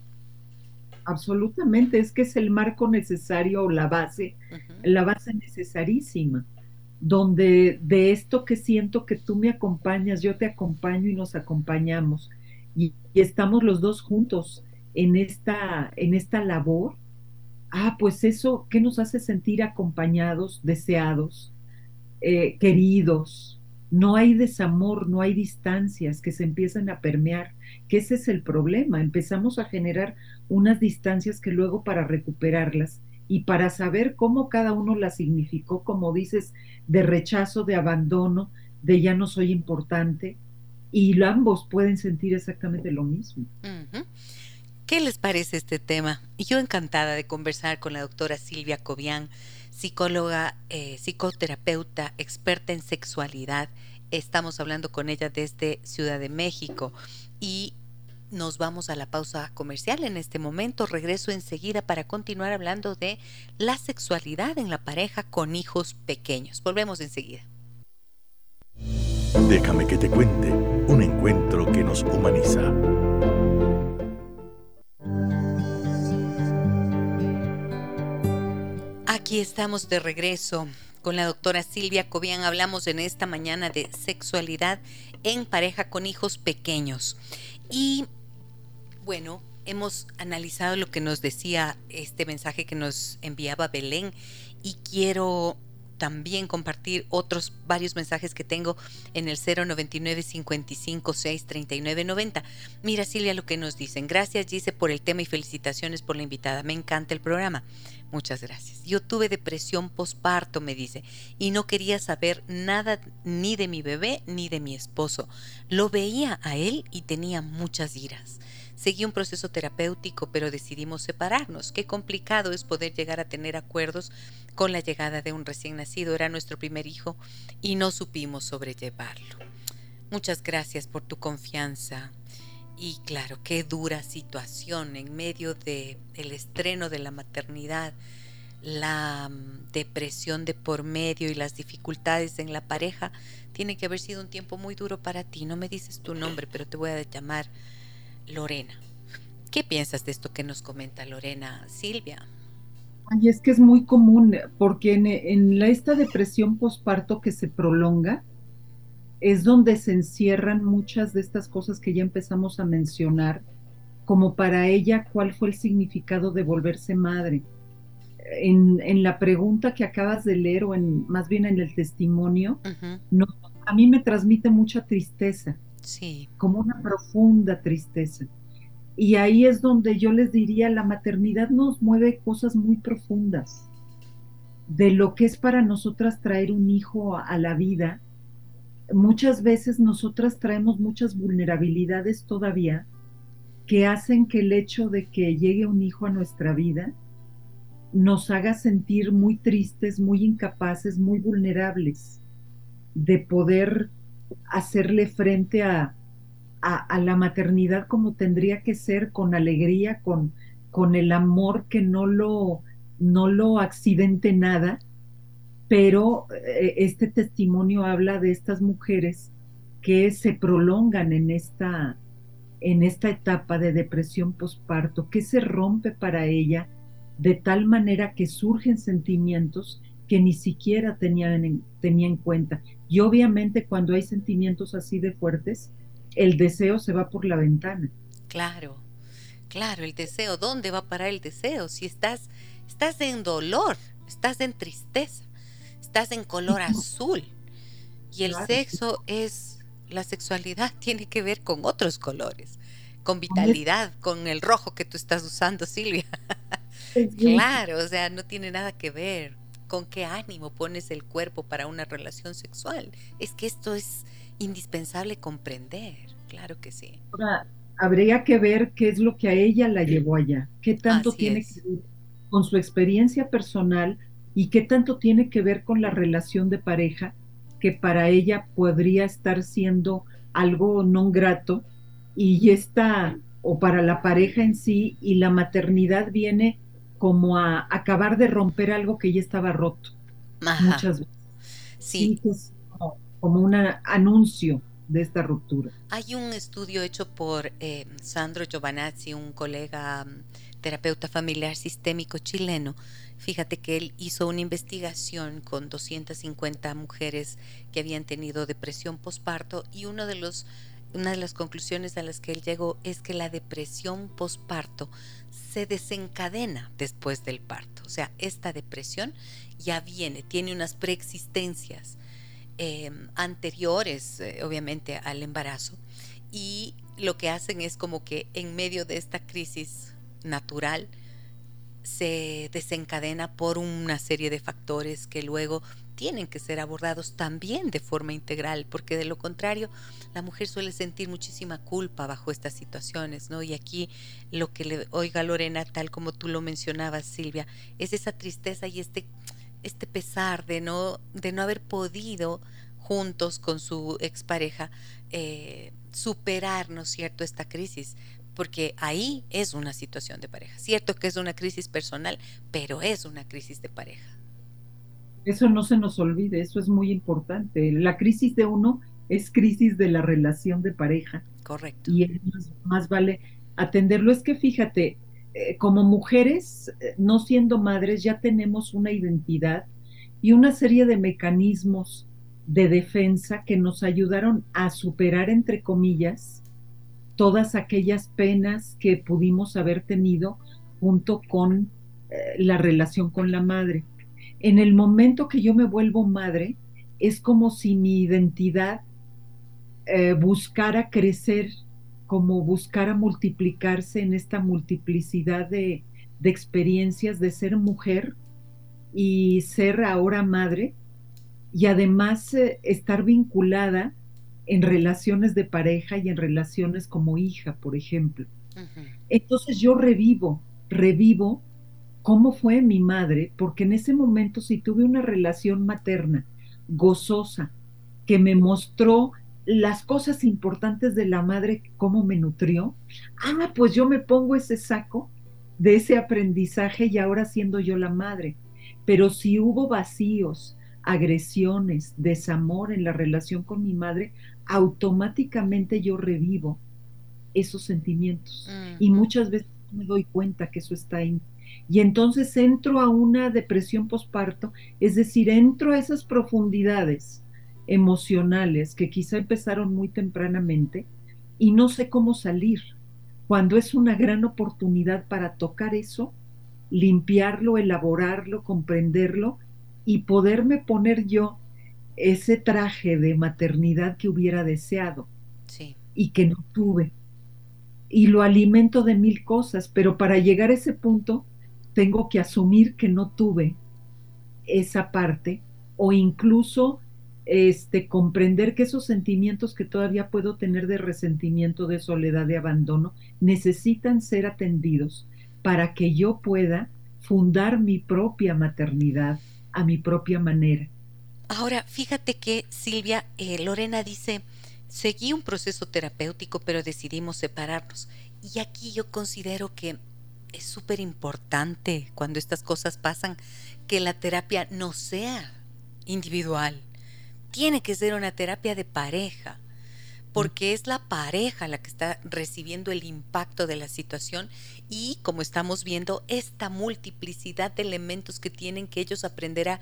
Absolutamente, es que es el marco necesario o la base, la base necesarísima, donde de esto que siento que tú me acompañas, yo te acompaño y nos acompañamos y, y estamos los dos juntos en esta, en esta labor. Ah, pues eso, ¿qué nos hace sentir acompañados, deseados? Eh, queridos, no hay desamor, no hay distancias que se empiezan a permear, que ese es el problema. Empezamos a generar unas distancias que luego para recuperarlas y para saber cómo cada uno las significó, como dices, de rechazo, de abandono, de ya no soy importante, y ambos pueden sentir exactamente lo mismo. ¿Qué les parece este tema? Yo encantada de conversar con la doctora Silvia Cobian psicóloga, eh, psicoterapeuta, experta en sexualidad. Estamos hablando con ella desde Ciudad de México y nos vamos a la pausa comercial en este momento. Regreso enseguida para continuar hablando de la sexualidad en la pareja con hijos pequeños. Volvemos enseguida. Déjame que te cuente un encuentro que nos humaniza. Aquí estamos de regreso con la doctora Silvia Cobian. Hablamos en esta mañana de sexualidad en pareja con hijos pequeños. Y bueno, hemos analizado lo que nos decía este mensaje que nos enviaba Belén y quiero también compartir otros varios mensajes que tengo en el 099 55 6 39 90. Mira Silvia lo que nos dicen. Gracias Gise por el tema y felicitaciones por la invitada. Me encanta el programa. Muchas gracias. Yo tuve depresión posparto, me dice, y no quería saber nada ni de mi bebé ni de mi esposo. Lo veía a él y tenía muchas iras. Seguí un proceso terapéutico, pero decidimos separarnos. Qué complicado es poder llegar a tener acuerdos con la llegada de un recién nacido. Era nuestro primer hijo y no supimos sobrellevarlo. Muchas gracias por tu confianza. Y claro, qué dura situación en medio de estreno de la maternidad, la mm, depresión de por medio y las dificultades en la pareja. Tiene que haber sido un tiempo muy duro para ti. No me dices tu nombre, pero te voy a llamar Lorena. ¿Qué piensas de esto que nos comenta Lorena Silvia? Ay, es que es muy común, porque en, la, esta depresión posparto que se prolonga, es donde se encierran muchas de estas cosas que ya empezamos a mencionar, como para ella cuál fue el significado de volverse madre. En, en la pregunta que acabas de leer, o en, más bien en el testimonio, no, a mí me transmite mucha tristeza Como una profunda tristeza. Y ahí es donde yo les diría, la maternidad nos mueve cosas muy profundas de lo que es para nosotras traer un hijo a la vida. Muchas veces nosotras traemos muchas vulnerabilidades todavía que hacen que el hecho de que llegue un hijo a nuestra vida nos haga sentir muy tristes, muy incapaces, muy vulnerables de poder hacerle frente a, a, la maternidad como tendría que ser, con alegría, con, con el amor que no lo, no lo accidente nada, pero eh, este testimonio habla de estas mujeres que se prolongan en esta, en esta etapa de depresión posparto, que se rompe para ella de tal manera que surgen sentimientos que ni siquiera tenían en, tenía en cuenta. Y obviamente cuando hay sentimientos así de fuertes, el deseo se va por la ventana. Claro, claro, el deseo, ¿dónde va a parar el deseo? Si estás, estás en dolor, estás en tristeza, estás en color azul. Y el sexo es, la sexualidad tiene que ver con otros colores, con vitalidad, con el rojo que tú estás usando, Silvia. claro, o sea, no tiene nada que ver con qué ánimo pones el cuerpo para una relación sexual. Es que esto es indispensable comprender, claro que sí. Ahora, habría que ver qué es lo que a ella la llevó allá, qué tanto tiene que ver con su experiencia personal y qué tanto tiene que ver con la relación de pareja que para ella podría estar siendo algo no grato y está o para la pareja en sí y la maternidad viene como a acabar de romper algo que ya estaba roto muchas veces. Sí. sí como un anuncio de esta ruptura. Hay un estudio hecho por eh, Sandro Giovanazzi, un colega mm, terapeuta familiar sistémico chileno. Fíjate que él hizo una investigación con 250 mujeres que habían tenido depresión posparto y uno de los, una de las conclusiones a las que él llegó es que la depresión posparto se desencadena después del parto. O sea, esta depresión ya viene, tiene unas preexistencias Em, anteriores, eh, obviamente, al embarazo. Y lo que hacen es como que en medio de esta crisis natural se desencadena por una serie de factores que luego tienen que ser abordados también de forma integral, porque de lo contrario la mujer suele sentir muchísima culpa bajo estas situaciones, ¿no? Y aquí lo que le oiga Lorena, tal como tú lo mencionabas, Silvia, es esa tristeza y este este pesar de no, de no haber podido juntos con su expareja eh, superar, ¿no es cierto?, esta crisis, porque ahí es una situación de pareja. Cierto que es una crisis personal, pero es una crisis de pareja. Eso no se nos olvide, eso es muy importante. La crisis de uno es crisis de la relación de pareja. Correcto. Y más, vale atenderlo. Es que fíjate, eh, como mujeres, eh, no siendo madres, ya tenemos una identidad y una serie de mecanismos de defensa que nos ayudaron a superar, entre comillas, todas aquellas penas que pudimos haber tenido junto con eh, la relación con la madre. En el momento que yo me vuelvo madre, es como si mi identidad buscara crecer como buscar a multiplicarse en esta multiplicidad de, experiencias de ser mujer y ser ahora madre y además eh, estar vinculada en relaciones de pareja y en relaciones como hija, por ejemplo. Entonces yo revivo, revivo cómo fue mi madre, porque en ese momento si tuve una relación materna gozosa, que me mostró las cosas importantes de la madre, cómo me nutrió, ah, pues yo me pongo ese saco de ese aprendizaje y ahora siendo yo la madre. Pero si hubo vacíos, agresiones, desamor en la relación con mi madre, automáticamente yo revivo esos sentimientos. Y muchas veces me doy cuenta que eso está ahí. Y entonces entro a una depresión posparto, es decir, entro a esas profundidades emocionales que quizá empezaron muy tempranamente y no sé cómo salir, cuando es una gran oportunidad para tocar eso, limpiarlo, elaborarlo, comprenderlo y poderme poner yo ese traje de maternidad que hubiera deseado y que no tuve. y lo alimento de mil cosas, pero para llegar a ese punto tengo que asumir que no tuve esa parte o incluso este, comprender que esos sentimientos que todavía puedo tener de resentimiento, de soledad, de abandono, necesitan ser atendidos para que yo pueda fundar mi propia maternidad a mi propia manera. Ahora, fíjate que Silvia, eh, Lorena dice, seguí un proceso terapéutico, pero decidimos separarnos. Y aquí yo considero que es súper importante cuando estas cosas pasan que la terapia no sea individual. Tiene que ser una terapia de pareja, porque es la pareja la que está recibiendo el impacto de la situación y, como estamos viendo, esta multiplicidad de elementos que tienen que ellos aprender a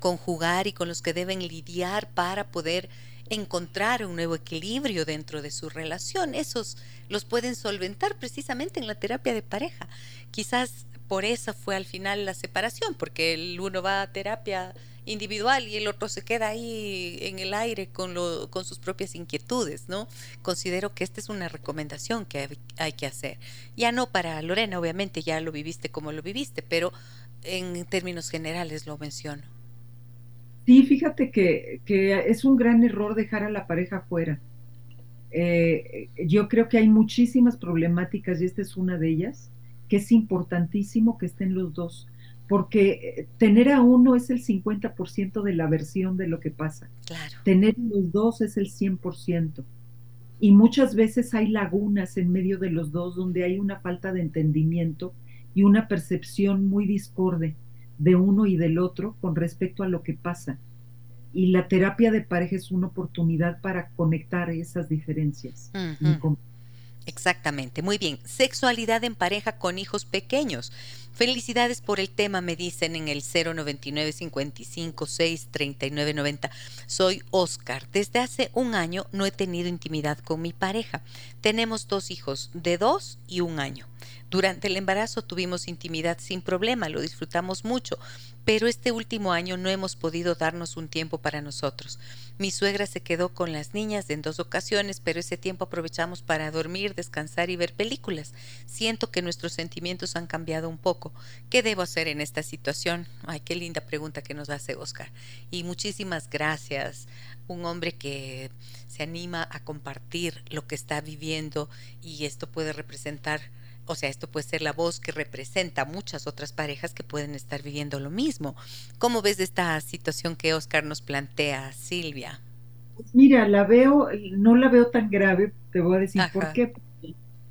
conjugar y con los que deben lidiar para poder encontrar un nuevo equilibrio dentro de su relación. Esos los pueden solventar precisamente en la terapia de pareja. Quizás por eso fue al final la separación, porque el uno va a terapia individual y el otro se queda ahí en el aire con, lo, con sus propias inquietudes, ¿no? Considero que esta es una recomendación que hay, que hacer. Ya no para Lorena, obviamente, ya lo viviste como lo viviste, pero en términos generales lo menciono. Sí, fíjate que, es un gran error dejar a la pareja fuera. Eh, yo creo que hay muchísimas problemáticas y esta es una de ellas, que es importantísimo que estén los dos porque eh, tener a uno es el 50% de la versión de lo que pasa. Claro. Tener los dos es el 100%. Y muchas veces hay lagunas en medio de los dos donde hay una falta de entendimiento y una percepción muy discorde de uno y del otro con respecto a lo que pasa. Y la terapia de pareja es una oportunidad para conectar esas diferencias. Exactamente, muy bien. Sexualidad en pareja con hijos pequeños. Felicidades por el tema, me dicen en el 099 55 6 39 90. Soy Oscar. Desde hace un año no he tenido intimidad con mi pareja. Tenemos dos hijos de dos y un año. Durante el embarazo tuvimos intimidad sin problema, lo disfrutamos mucho, pero este último año no hemos podido darnos un tiempo para nosotros. Mi suegra se quedó con las niñas en dos ocasiones, pero ese tiempo aprovechamos para dormir, descansar y ver películas. Siento que nuestros sentimientos han cambiado un poco. ¿Qué debo hacer en esta situación? Ay, qué linda pregunta que nos hace Oscar. Y muchísimas gracias. Un hombre que se anima a compartir lo que está viviendo y esto puede representar o sea, esto puede ser la voz que representa a muchas otras parejas que pueden estar viviendo lo mismo. ¿Cómo ves esta situación que Oscar nos plantea, Silvia? Pues mira, la veo, no la veo tan grave, te voy a decir por qué.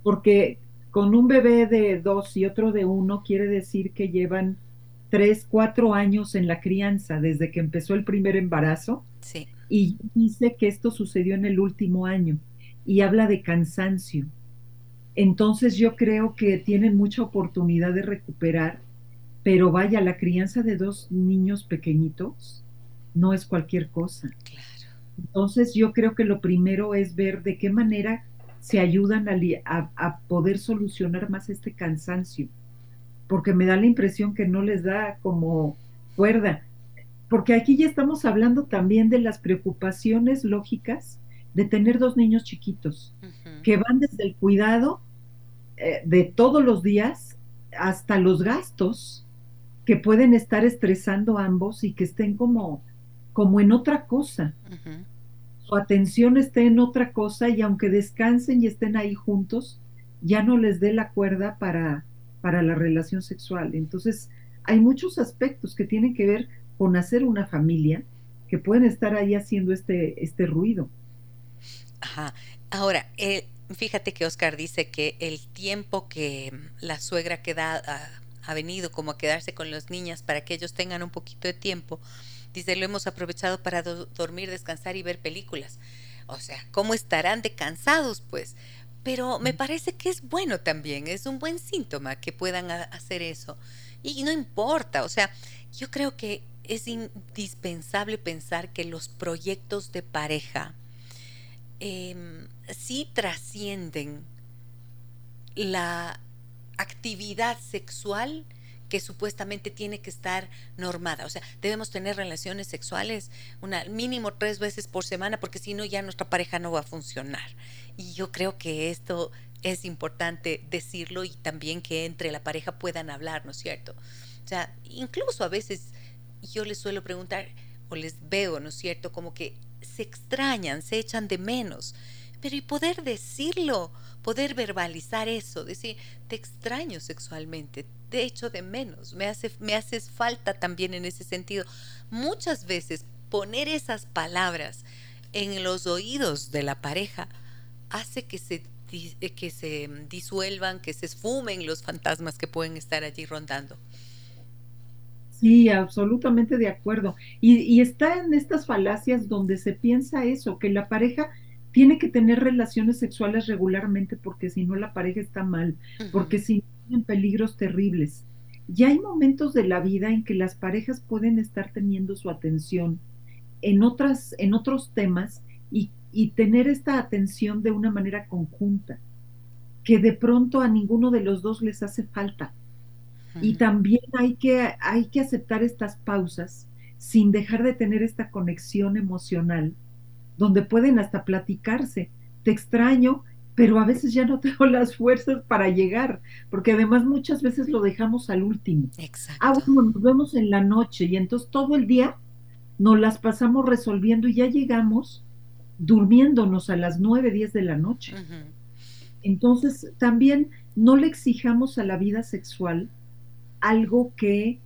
Porque con un bebé de dos y otro de uno quiere decir que llevan tres, cuatro años en la crianza desde que empezó el primer embarazo. Sí. Y dice que esto sucedió en el último año y habla de cansancio entonces yo creo que tienen mucha oportunidad de recuperar, pero vaya, la crianza de dos niños pequeñitos no es cualquier cosa. Entonces yo creo que lo primero es ver de qué manera se ayudan a, a, poder solucionar más este cansancio, porque me da la impresión que no les da como cuerda, porque aquí ya estamos hablando también de las preocupaciones lógicas de tener dos niños chiquitos, que van desde el cuidado eh, de todos los días hasta los gastos que pueden estar estresando ambos y que estén como, como en otra cosa. Su atención esté en otra cosa y aunque descansen y estén ahí juntos, ya no les dé la cuerda para, para la relación sexual. Entonces, hay muchos aspectos que tienen que ver con hacer una familia que pueden estar ahí haciendo este, este ruido. Ajá. Ahora, eh, fíjate que Oscar dice que el tiempo que la suegra queda, ha, venido como a quedarse con las niñas para que ellos tengan un poquito de tiempo, dice, lo hemos aprovechado para dormir, descansar y ver películas. O sea, ¿cómo estarán de cansados? Pues pero me parece que es bueno también, es un buen síntoma que puedan hacer eso. Y no importa, o sea, yo creo que es indispensable pensar que los proyectos de pareja eh, sí trascienden la actividad sexual que supuestamente tiene que estar normada. O sea, debemos tener relaciones sexuales una, mínimo tres veces por semana porque si no ya nuestra pareja no va a funcionar. Y yo creo que esto es importante decirlo y también que entre la pareja puedan hablar, ¿no es cierto? O sea, incluso a veces yo les suelo preguntar o les veo, ¿no es cierto? Como que se extrañan, se echan de menos. Pero y poder decirlo, poder verbalizar eso, decir, te extraño sexualmente, te echo de menos, me, hace, me haces falta también en ese sentido. Muchas veces poner esas palabras en los oídos de la pareja hace que se, que se disuelvan, que se esfumen los fantasmas que pueden estar allí rondando. Sí, absolutamente de acuerdo. Y, y, está en estas falacias donde se piensa eso, que la pareja tiene que tener relaciones sexuales regularmente porque si no la pareja está mal, porque si no tienen peligros terribles. Y hay momentos de la vida en que las parejas pueden estar teniendo su atención en, otras, en otros temas y, y tener esta atención de una manera conjunta, que de pronto a ninguno de los dos les hace falta. Y también hay que, hay que aceptar estas pausas sin dejar de tener esta conexión emocional donde pueden hasta platicarse. Te extraño, pero a veces ya no tengo las fuerzas para llegar, porque además muchas veces lo dejamos al último. Exacto. Ah, bueno, nos vemos en la noche y entonces todo el día nos las pasamos resolviendo y ya llegamos durmiéndonos a las nueve, diez de la noche. Entonces, también no le exijamos a la vida sexual algo que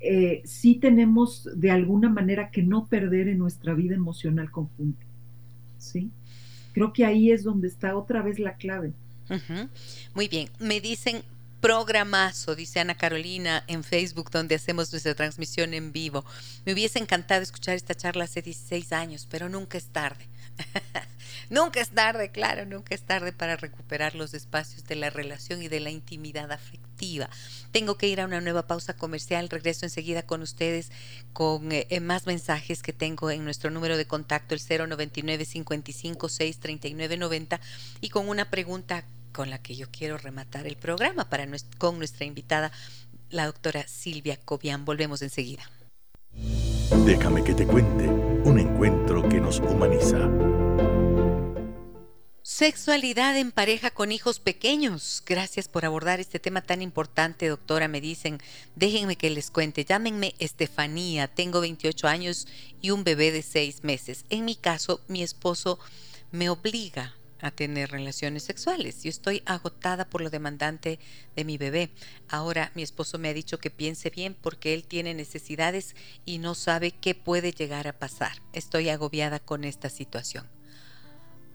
eh, sí tenemos de alguna manera que no perder en nuestra vida emocional conjunta. ¿Sí? Creo que ahí es donde está otra vez la clave. Muy bien, me dicen programazo, dice Ana Carolina en Facebook, donde hacemos nuestra transmisión en vivo. Me hubiese encantado escuchar esta charla hace 16 años, pero nunca es tarde. nunca es tarde, claro, nunca es tarde para recuperar los espacios de la relación y de la intimidad afectiva. Tengo que ir a una nueva pausa comercial, regreso enseguida con ustedes con eh, eh, más mensajes que tengo en nuestro número de contacto, el 099 55 6 39 90 y con una pregunta con la que yo quiero rematar el programa para con nuestra invitada, la doctora Silvia Cobian. Volvemos enseguida. Déjame que te cuente un encuentro que nos humaniza. Sexualidad en pareja con hijos pequeños. Gracias por abordar este tema tan importante, doctora. Me dicen, déjenme que les cuente. Llámenme Estefanía. Tengo 28 años y un bebé de 6 meses. En mi caso, mi esposo me obliga a tener relaciones sexuales. Yo estoy agotada por lo demandante de mi bebé. Ahora mi esposo me ha dicho que piense bien porque él tiene necesidades y no sabe qué puede llegar a pasar. Estoy agobiada con esta situación.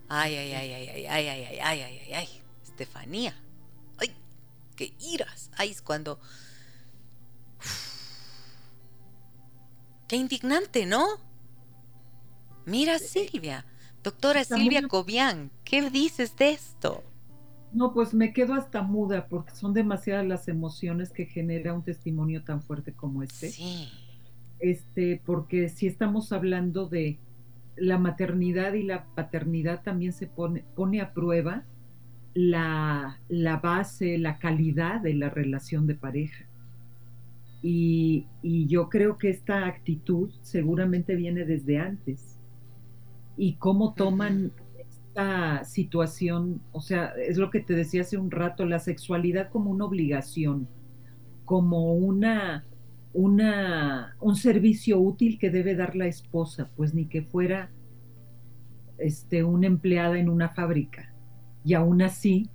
Ay, ay, ay, ay, ay, ay, ay, ay, ay, ay, ay, Estefanía. Ay, qué iras. Ay, es cuando... Qué indignante, ¿no? Mira, Silvia Doctora Silvia Cobian, ¿qué dices de esto? No, pues me quedo hasta muda porque son demasiadas las emociones que genera un testimonio tan fuerte como este. Sí. Este, porque si estamos hablando de la maternidad y la paternidad también se pone, pone a prueba la, la base, la calidad de la relación de pareja. Y, y yo creo que esta actitud seguramente viene desde antes y cómo toman esta situación, o sea, es lo que te decía hace un rato, la sexualidad como una obligación, como una, una, un servicio útil que debe dar la esposa, pues ni que fuera este, una empleada en una fábrica. Y aún así,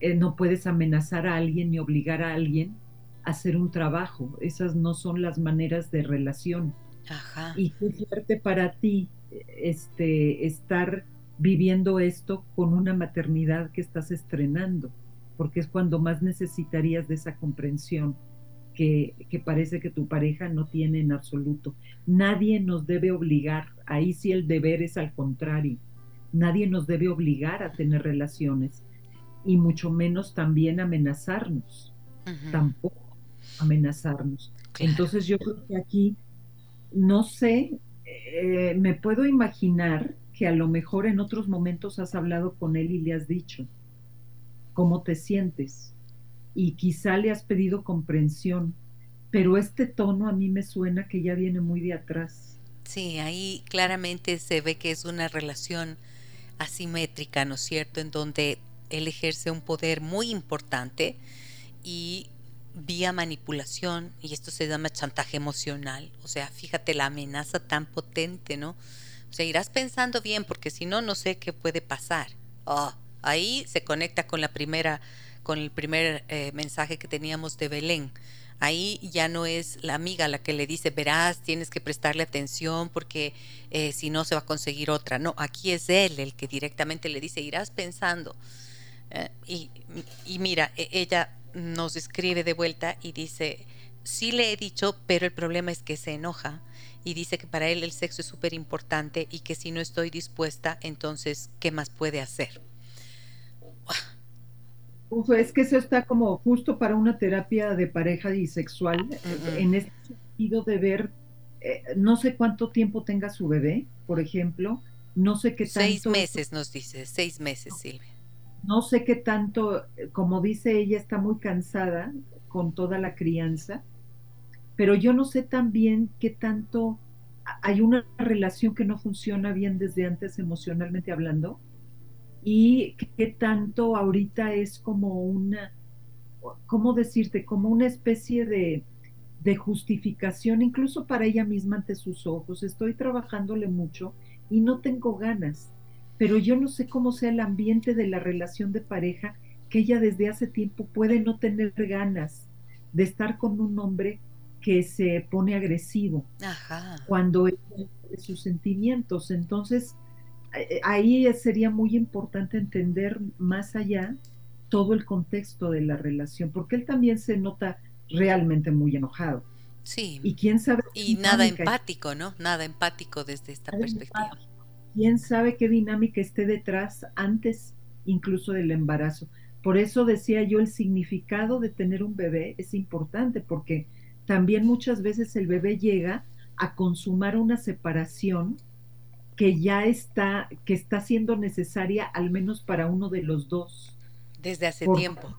eh, no puedes amenazar a alguien ni obligar a alguien a hacer un trabajo. Esas no son las maneras de relación. Ajá. Y qué fuerte para ti este, estar viviendo esto con una maternidad que estás estrenando, porque es cuando más necesitarías de esa comprensión que, que, parece que tu pareja no tiene en absoluto. Nadie nos debe obligar, ahí sí el deber es al contrario, nadie nos debe obligar a tener relaciones y mucho menos también amenazarnos, tampoco amenazarnos. Entonces yo creo que aquí, no sé, eh, me puedo imaginar que a lo mejor en otros momentos has hablado con él y le has dicho cómo te sientes y quizá le has pedido comprensión, pero este tono a mí me suena que ya viene muy de atrás. Sí, ahí claramente se ve que es una relación asimétrica, ¿no es cierto? En donde él ejerce un poder muy importante y vía manipulación, y esto se llama chantaje emocional, o sea, fíjate la amenaza tan potente, ¿no? O sea, irás pensando bien, porque si no, no sé qué puede pasar. Oh, ahí se conecta con la primera, con el primer eh, mensaje que teníamos de Belén. Ahí ya no es la amiga la que le dice, verás, tienes que prestarle atención porque eh, si no se va a conseguir otra. No, aquí es él el que directamente le dice, irás pensando. Eh, y, y, mira, e, ella nos escribe de vuelta y dice, sí le he dicho, pero el problema es que se enoja y dice que para él el sexo es súper importante y que si no estoy dispuesta, entonces, ¿qué más puede hacer? Uf, es que eso está como justo para una terapia de pareja y sexual, en este sentido de ver, eh, no sé cuánto tiempo tenga su bebé, por ejemplo, no sé qué tanto... Seis meses nos dice, seis meses, Silvia. No sé qué tanto, como dice ella, está muy cansada con toda la crianza, pero yo no sé también qué tanto hay una relación que no funciona bien desde antes emocionalmente hablando y qué tanto ahorita es como una, ¿cómo decirte? Como una especie de, de justificación, incluso para ella misma ante sus ojos. Estoy trabajándole mucho y no tengo ganas, pero yo no sé cómo sea el ambiente de la relación de pareja que ella desde hace tiempo puede no tener ganas de estar con un hombre que se pone agresivo Ajá. cuando sus sentimientos. Entonces, eh, ahí sería muy importante entender más allá todo el contexto de la relación, porque él también se nota realmente muy enojado. Sí. Y quién sabe. Y nada empático, ¿no? Nada empático desde esta perspectiva. Quién sabe qué dinámica esté detrás antes incluso del embarazo. Por eso decía yo, el significado de tener un bebé es importante, porque también muchas veces el bebé llega a consumar una separación que ya está, que está siendo necesaria al menos para uno de los dos. Desde hace tiempo.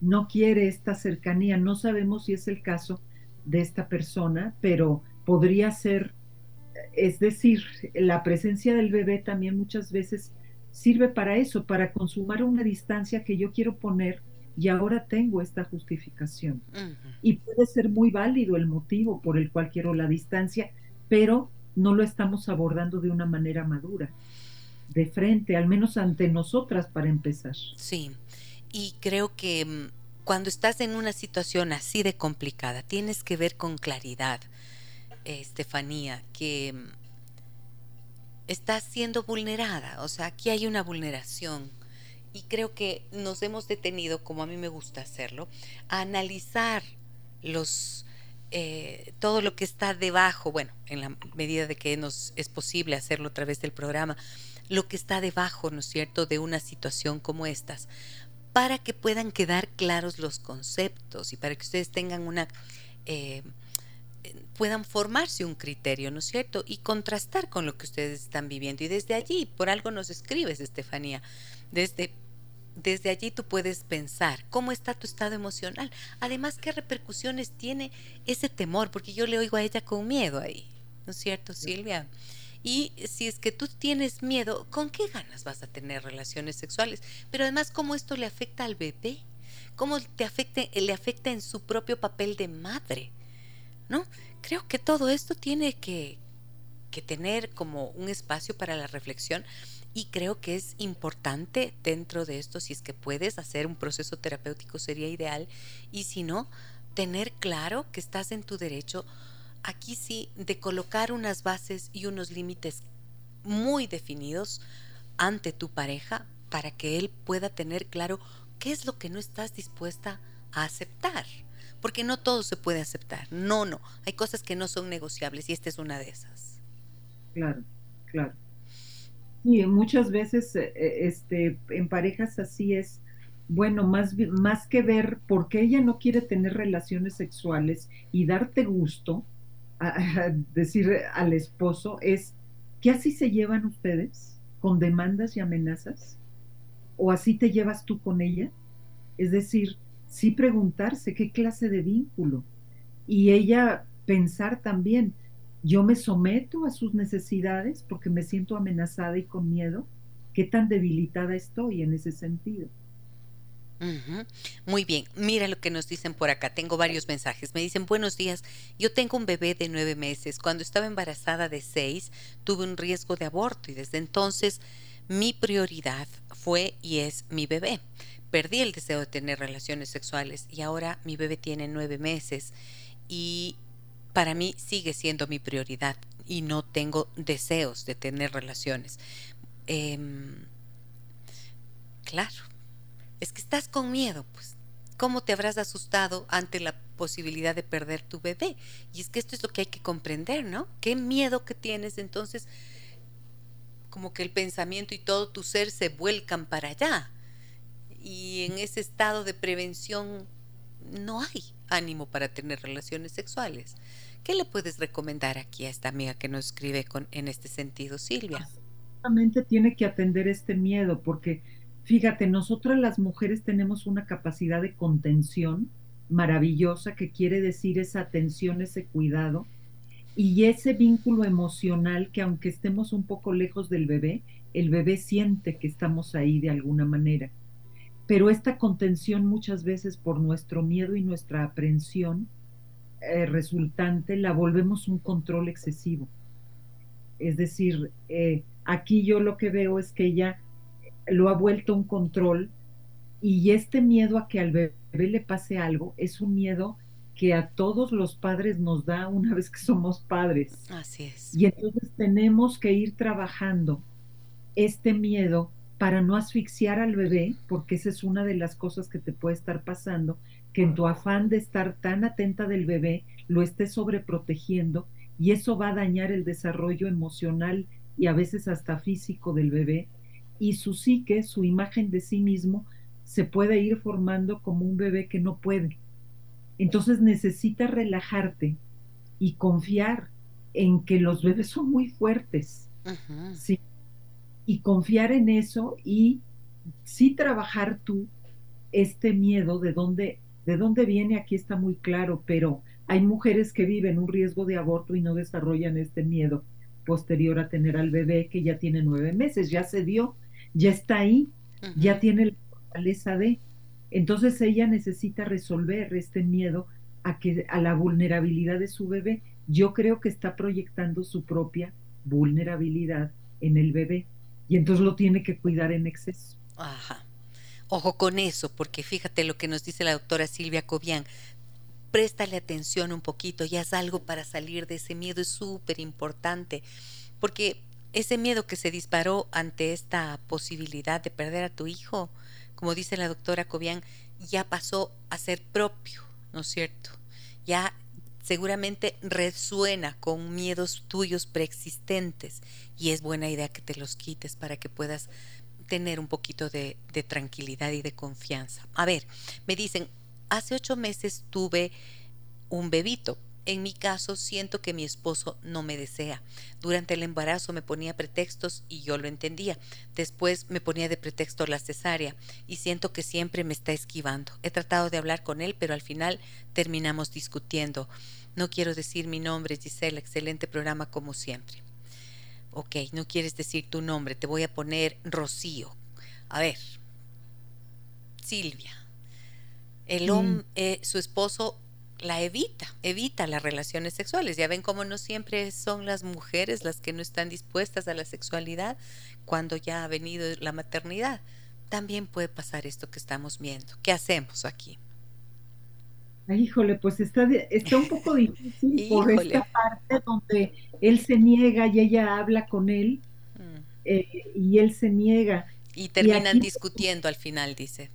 No quiere esta cercanía. No sabemos si es el caso de esta persona, pero podría ser, es decir, la presencia del bebé también muchas veces sirve para eso, para consumar una distancia que yo quiero poner y ahora tengo esta justificación. Y puede ser muy válido el motivo por el cual quiero la distancia, pero no lo estamos abordando de una manera madura, de frente, al menos ante nosotras para empezar. Sí, y creo que mm, cuando estás en una situación así de complicada, tienes que ver con claridad, Estefanía, que mm, estás siendo vulnerada, o sea, aquí hay una vulneración. Y creo que nos hemos detenido, como a mí me gusta hacerlo, a analizar los eh, todo lo que está debajo, bueno, en la medida de que nos es posible hacerlo a través del programa, lo que está debajo, ¿no es cierto?, de una situación como estas, para que puedan quedar claros los conceptos y para que ustedes tengan una... Eh, puedan formarse un criterio, ¿no es cierto? Y contrastar con lo que ustedes están viviendo. Y desde allí, por algo nos escribes, Estefanía, desde desde allí tú puedes pensar cómo está tu estado emocional. Además, qué repercusiones tiene ese temor, porque yo le oigo a ella con miedo ahí, ¿no es cierto, Silvia? Y si es que tú tienes miedo, ¿con qué ganas vas a tener relaciones sexuales? Pero además, ¿cómo esto le afecta al bebé? ¿Cómo te afecta, le afecta en su propio papel de madre? ¿No? Creo que todo esto tiene que, que tener como un espacio para la reflexión y creo que es importante dentro de esto, si es que puedes hacer un proceso terapéutico sería ideal. Y si no, tener claro que estás en tu derecho, aquí sí, de colocar unas bases y unos límites muy definidos ante tu pareja para que él pueda tener claro qué es lo que no estás dispuesta a aceptar. Porque no todo se puede aceptar. No, no. Hay cosas que no son negociables y esta es una de esas. Claro, claro. Y muchas veces eh, eh, este, en parejas así es, bueno, más, más que ver por qué ella no quiere tener relaciones sexuales y darte gusto, a, decir al esposo, es que así se llevan ustedes, con demandas y amenazas, o así te llevas tú con ella. Es decir, sí preguntarse qué clase de vínculo. Y ella pensar también, yo me someto a sus necesidades porque me siento amenazada y con miedo, qué tan debilitada estoy en ese sentido. Muy bien, mira lo que nos dicen por acá. Tengo varios mensajes. Me dicen, buenos días, yo tengo un bebé de nueve meses. Cuando estaba embarazada de seis, tuve un riesgo de aborto y desde entonces mi prioridad fue y es mi bebé. Perdí el deseo de tener relaciones sexuales y ahora mi bebé tiene nueve meses y para mí sigue siendo mi prioridad y no tengo deseos de tener relaciones. Em, claro, es que estás con miedo, pues. ¿Cómo te habrás asustado ante la posibilidad de perder tu bebé? Y es que esto es lo que hay que comprender, ¿no? ¿Qué miedo que tienes entonces? Como que el pensamiento y todo tu ser se vuelcan para allá. Y en ese estado de prevención no hay ánimo para tener relaciones sexuales. ¿Qué le puedes recomendar aquí a esta amiga que nos escribe con, en este sentido, Silvia? tiene que atender este miedo porque Fíjate, nosotras las mujeres tenemos una capacidad de contención maravillosa que quiere decir esa atención, ese cuidado y ese vínculo emocional que aunque estemos un poco lejos del bebé, el bebé siente que estamos ahí de alguna manera. Pero esta contención muchas veces por nuestro miedo y nuestra aprensión eh, resultante la volvemos un control excesivo. Es decir, eh, aquí yo lo que veo es que ella lo ha vuelto un control y este miedo a que al bebé le pase algo es un miedo que a todos los padres nos da una vez que somos padres. Así es. Y entonces tenemos que ir trabajando este miedo para no asfixiar al bebé, porque esa es una de las cosas que te puede estar pasando, que en tu afán de estar tan atenta del bebé lo estés sobreprotegiendo y eso va a dañar el desarrollo emocional y a veces hasta físico del bebé y su psique, su imagen de sí mismo, se puede ir formando como un bebé que no puede. Entonces necesitas relajarte y confiar en que los bebés son muy fuertes. ¿sí? Y confiar en eso y sí trabajar tú este miedo de dónde, de dónde viene, aquí está muy claro, pero hay mujeres que viven un riesgo de aborto y no desarrollan este miedo posterior a tener al bebé que ya tiene nueve meses, ya se dio, ya está ahí, ya tiene la fortaleza de. Entonces ella necesita resolver este miedo a que a la vulnerabilidad de su bebé. Yo creo que está proyectando su propia vulnerabilidad en el bebé y entonces lo tiene que cuidar en exceso. Ajá. Ojo con eso, porque fíjate lo que nos dice la doctora Silvia Cobian. Préstale atención un poquito y haz algo para salir de ese miedo, es súper importante, porque ese miedo que se disparó ante esta posibilidad de perder a tu hijo, como dice la doctora Cobian, ya pasó a ser propio, ¿no es cierto? Ya seguramente resuena con miedos tuyos preexistentes y es buena idea que te los quites para que puedas tener un poquito de, tranquilidad y de confianza. A ver, me dicen, hace ocho meses tuve un bebito, en mi caso, siento que mi esposo no me desea. Durante el embarazo me ponía pretextos y yo lo entendía. Después me ponía de pretexto la cesárea y siento que siempre me está esquivando. He tratado de hablar con él, pero al final terminamos discutiendo. No quiero decir mi nombre, Giselle, excelente programa como siempre. Ok, no quieres decir tu nombre, te voy a poner Rocío. A ver, Silvia. El hombre, eh, su esposo la evita, evita las relaciones sexuales. Ya ven cómo no siempre son las mujeres las que no están dispuestas a la sexualidad cuando ya ha venido la maternidad. También puede pasar esto que estamos viendo. ¿Qué hacemos aquí? híjole, pues está, está un poco difícil por esta parte donde él se niega y ella habla con él mm. eh, y él se niega. Y terminan discutiendo al final, dice.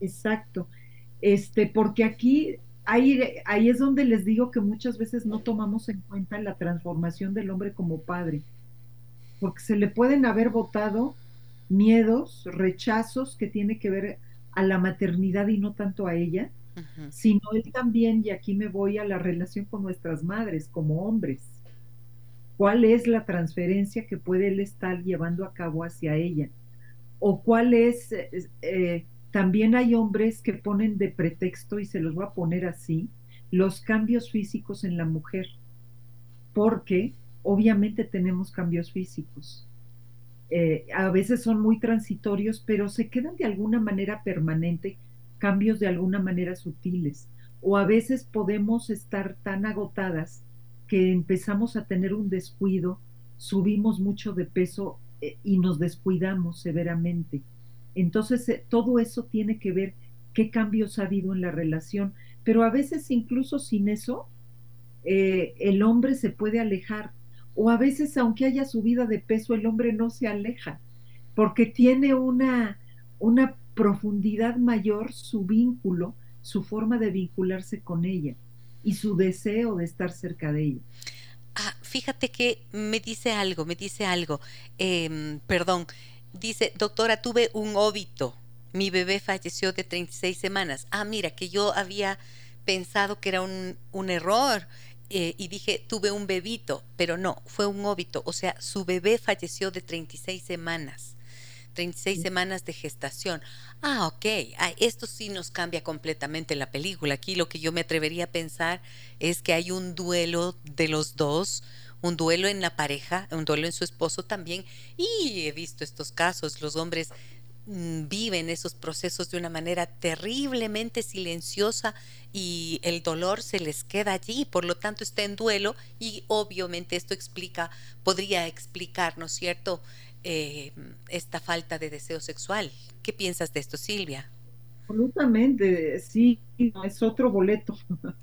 Exacto. Este, porque aquí ahí, ahí es donde les digo que muchas veces no tomamos en cuenta la transformación del hombre como padre, porque se le pueden haber votado miedos, rechazos que tiene que ver a la maternidad y no tanto a ella, sino él también, y aquí me voy a la relación con nuestras madres como hombres. ¿Cuál es la transferencia que puede él estar llevando a cabo hacia ella? ¿O cuál es eh, también hay hombres que ponen de pretexto, y se los voy a poner así, los cambios físicos en la mujer, porque obviamente tenemos cambios físicos. eh, a veces son muy transitorios, pero se quedan de alguna manera permanente, cambios de alguna manera sutiles. O a veces podemos estar tan agotadas que empezamos a tener un descuido, subimos mucho de peso eh, y nos descuidamos severamente. Entonces, eh, todo eso tiene que ver qué cambios ha habido en la relación, pero a veces incluso sin eso, el hombre se puede alejar o a veces aunque haya subida de peso, el hombre no se aleja, porque tiene una, una profundidad mayor su vínculo, su forma de vincularse con ella y su deseo de estar cerca de ella. Ah, fíjate que me dice algo, me dice algo. Em, perdón, dice, doctora, tuve un óbito. Mi bebé falleció de 36 semanas. Ah, mira, que yo había pensado que era un, un error. Eh, y dije, tuve un bebito, pero no, fue un óbito, o sea, su bebé falleció de 36 semanas. 36 semanas de gestación. Ah, ok. Ah, esto sí nos cambia completamente la película. Aquí lo que yo me atrevería a pensar es que hay un duelo de los dos, un duelo en la pareja, un duelo en su esposo también. Y he visto estos casos, los hombres Mm, viven esos procesos de una manera terriblemente silenciosa y el dolor se les queda allí, por lo tanto está en duelo y obviamente esto explica, podría explicar, ¿no es cierto?, eh, esta falta de deseo sexual. ¿Qué piensas de esto, Silvia? Absolutamente, sí, es otro boleto.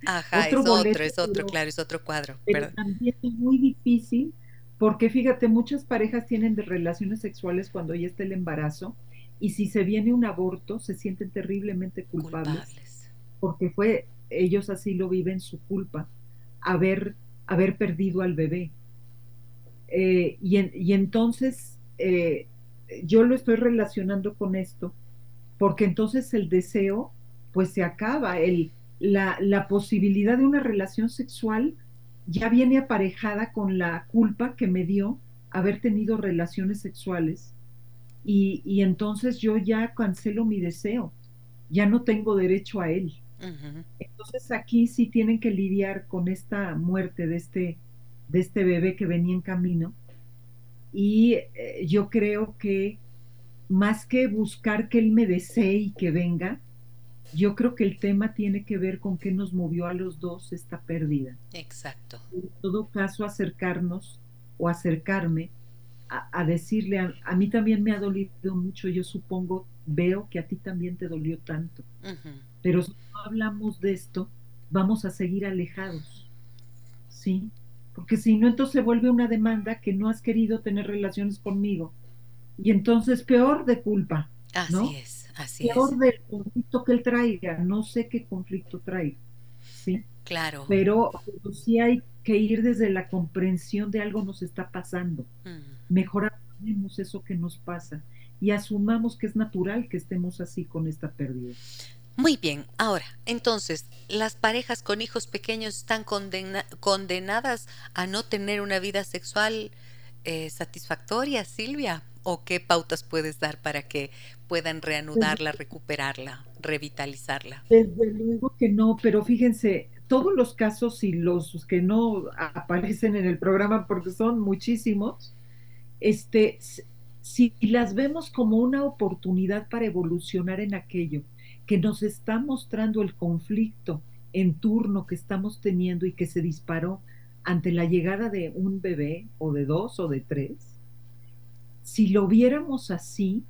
Ajá, es otro, es otro, claro, es otro cuadro. Pero también es muy difícil porque fíjate, muchas parejas tienen de relaciones sexuales cuando ya está el embarazo y si se viene un aborto se sienten terriblemente culpables, porque fue ellos así lo viven su culpa haber haber perdido al bebé eh, y, entonces eh, yo lo estoy relacionando con esto porque entonces el deseo pues se acaba el la, la posibilidad de una relación sexual ya viene aparejada con la culpa que me dio haber tenido relaciones sexuales y, entonces yo ya cancelo mi deseo, ya no tengo derecho a él. Entonces aquí sí tienen que lidiar con esta muerte de este, de este bebé que venía en camino. Y eh, yo creo que más que buscar que él me desee y que venga, yo creo que el tema tiene que ver con qué nos movió a los dos esta pérdida. Exacto. En todo caso, acercarnos o acercarme a, decirle, a, mí también me ha dolido mucho, yo supongo, veo que a ti también te dolió tanto. Pero si no hablamos de esto, vamos a seguir alejados. ¿Sí? Porque si no, entonces se vuelve una demanda que no has querido tener relaciones conmigo. Y entonces peor de culpa. Así es, así peor del conflicto que él traiga. No sé qué conflicto trae. ¿Sí? Claro. Pero, sí hay que ir desde la comprensión de algo nos está pasando. Mejoramos eso que nos pasa y asumamos que es natural que estemos así con esta pérdida. Muy bien, ahora, entonces, ¿las parejas con hijos pequeños están condenadas a no tener una vida sexual eh, satisfactoria, Silvia? ¿O qué pautas puedes dar para que puedan reanudarla, recuperarla, revitalizarla? Desde luego que no, pero fíjense, todos los casos y los que no aparecen en el programa, porque son muchísimos, este, si las vemos como una oportunidad para evolucionar en aquello que nos está mostrando el conflicto en turno que estamos teniendo y que se disparó ante la llegada de un bebé o de dos o de tres, si lo viéramos así,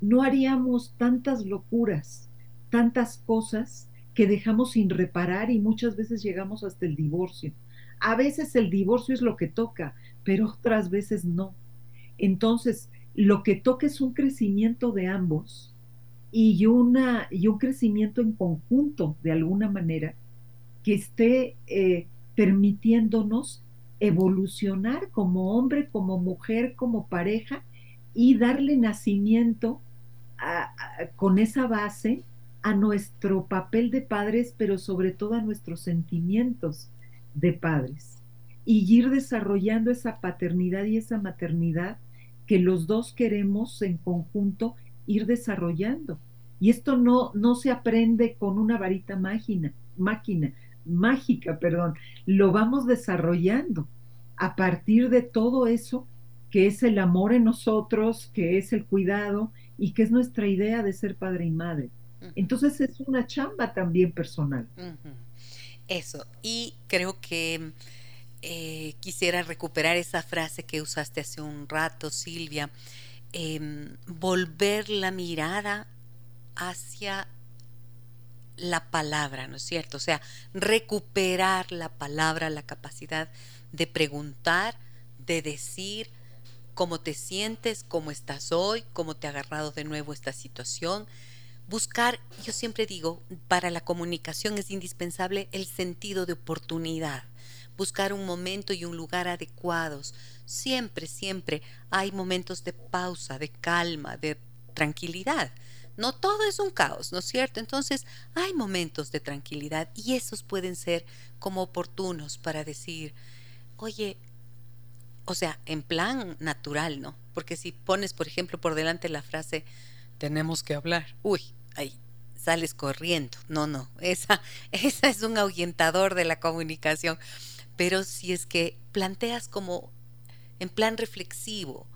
no haríamos tantas locuras, tantas cosas que dejamos sin reparar y muchas veces llegamos hasta el divorcio. A veces el divorcio es lo que toca, pero otras veces no. Entonces, lo que toca es un crecimiento de ambos y, una, y un crecimiento en conjunto, de alguna manera, que esté eh, permitiéndonos evolucionar como hombre, como mujer, como pareja y darle nacimiento con esa base a nuestro papel de padres, pero sobre todo a nuestros sentimientos de padres. Y ir desarrollando esa paternidad y esa maternidad que los dos queremos en conjunto ir desarrollando. Y esto no, no se aprende con una varita máquina, máquina, mágica, perdón, lo vamos desarrollando a partir de todo eso que es el amor en nosotros, que es el cuidado y que es nuestra idea de ser padre y madre. Entonces es una chamba también personal. Eso, y creo que eh, quisiera recuperar esa frase que usaste hace un rato, Silvia, em, volver la mirada hacia la palabra, ¿no es cierto? O sea, recuperar la palabra, la capacidad de preguntar, de decir cómo te sientes, cómo estás hoy, cómo te ha agarrado de nuevo esta situación. Buscar, yo siempre digo, para la comunicación es indispensable el sentido de oportunidad. Buscar un momento y un lugar adecuados. Siempre, siempre hay momentos de pausa, de calma, de tranquilidad. No todo es un caos, ¿no es cierto? Entonces hay momentos de tranquilidad y esos pueden ser como oportunos para decir, oye, o sea, en plan natural, ¿no? Porque si pones, por ejemplo, por delante la frase, tenemos que hablar, uy, ahí sales corriendo. No, no, esa, esa es un ahuyentador de la comunicación. Pero si es que planteas como en plan reflexivo,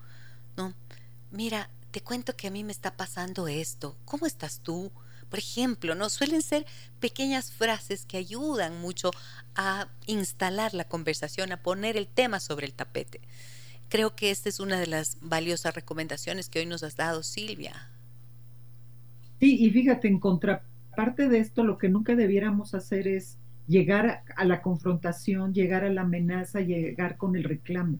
¿no? Mira, te cuento que a mí me está pasando esto, ¿cómo estás tú? Por ejemplo, ¿no? Suelen ser pequeñas frases que ayudan mucho a instalar la conversación, a poner el tema sobre el tapete. Creo que esta es una de las valiosas recomendaciones que hoy nos has dado, Silvia. Sí, y fíjate, en contraparte de esto, lo que nunca debiéramos hacer es llegar a la confrontación, llegar a la amenaza, llegar con el reclamo.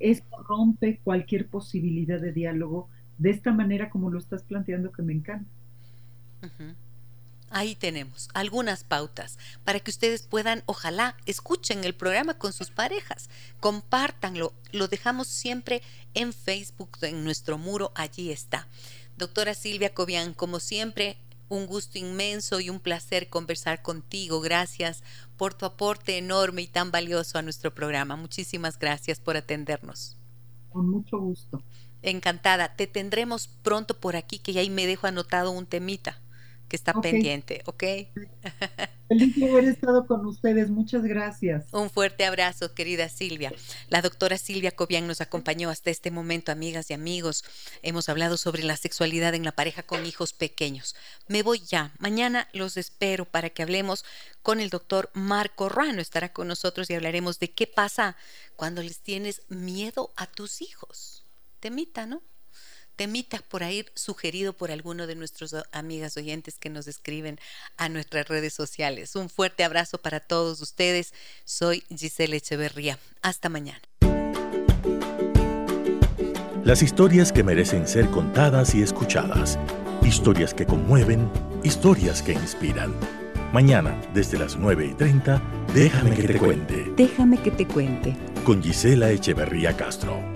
Esto rompe cualquier posibilidad de diálogo de esta manera como lo estás planteando que me encanta. Ahí tenemos algunas pautas para que ustedes puedan, ojalá, escuchen el programa con sus parejas, compártanlo, lo dejamos siempre en Facebook, en nuestro muro, allí está. Doctora Silvia Cobian, como siempre, un gusto inmenso y un placer conversar contigo. Gracias por tu aporte enorme y tan valioso a nuestro programa. Muchísimas gracias por atendernos. Con mucho gusto. Encantada. Te tendremos pronto por aquí, que ya ahí me dejo anotado un temita que está pendiente, ¿ok? Feliz de haber estado con ustedes, muchas gracias. Un fuerte abrazo, querida Silvia. La doctora Silvia Cobian nos acompañó hasta este momento, amigas y amigos. Hemos hablado sobre la sexualidad en la pareja con hijos pequeños. Me voy ya. Mañana los espero para que hablemos con el doctor Marco Rano. Estará con nosotros y hablaremos de qué pasa cuando les tienes miedo a tus hijos. Temita, ¿no? Temitas por ahí sugerido por alguno de nuestros amigas oyentes que nos escriben a nuestras redes sociales. Un fuerte abrazo para todos ustedes. Soy Giselle Echeverría. Hasta mañana. Las historias que merecen ser contadas y escuchadas. Historias que conmueven, historias que inspiran. Mañana, desde las 9 y 30, déjame que te cuente. Déjame que te cuente. Con Gisela Echeverría Castro.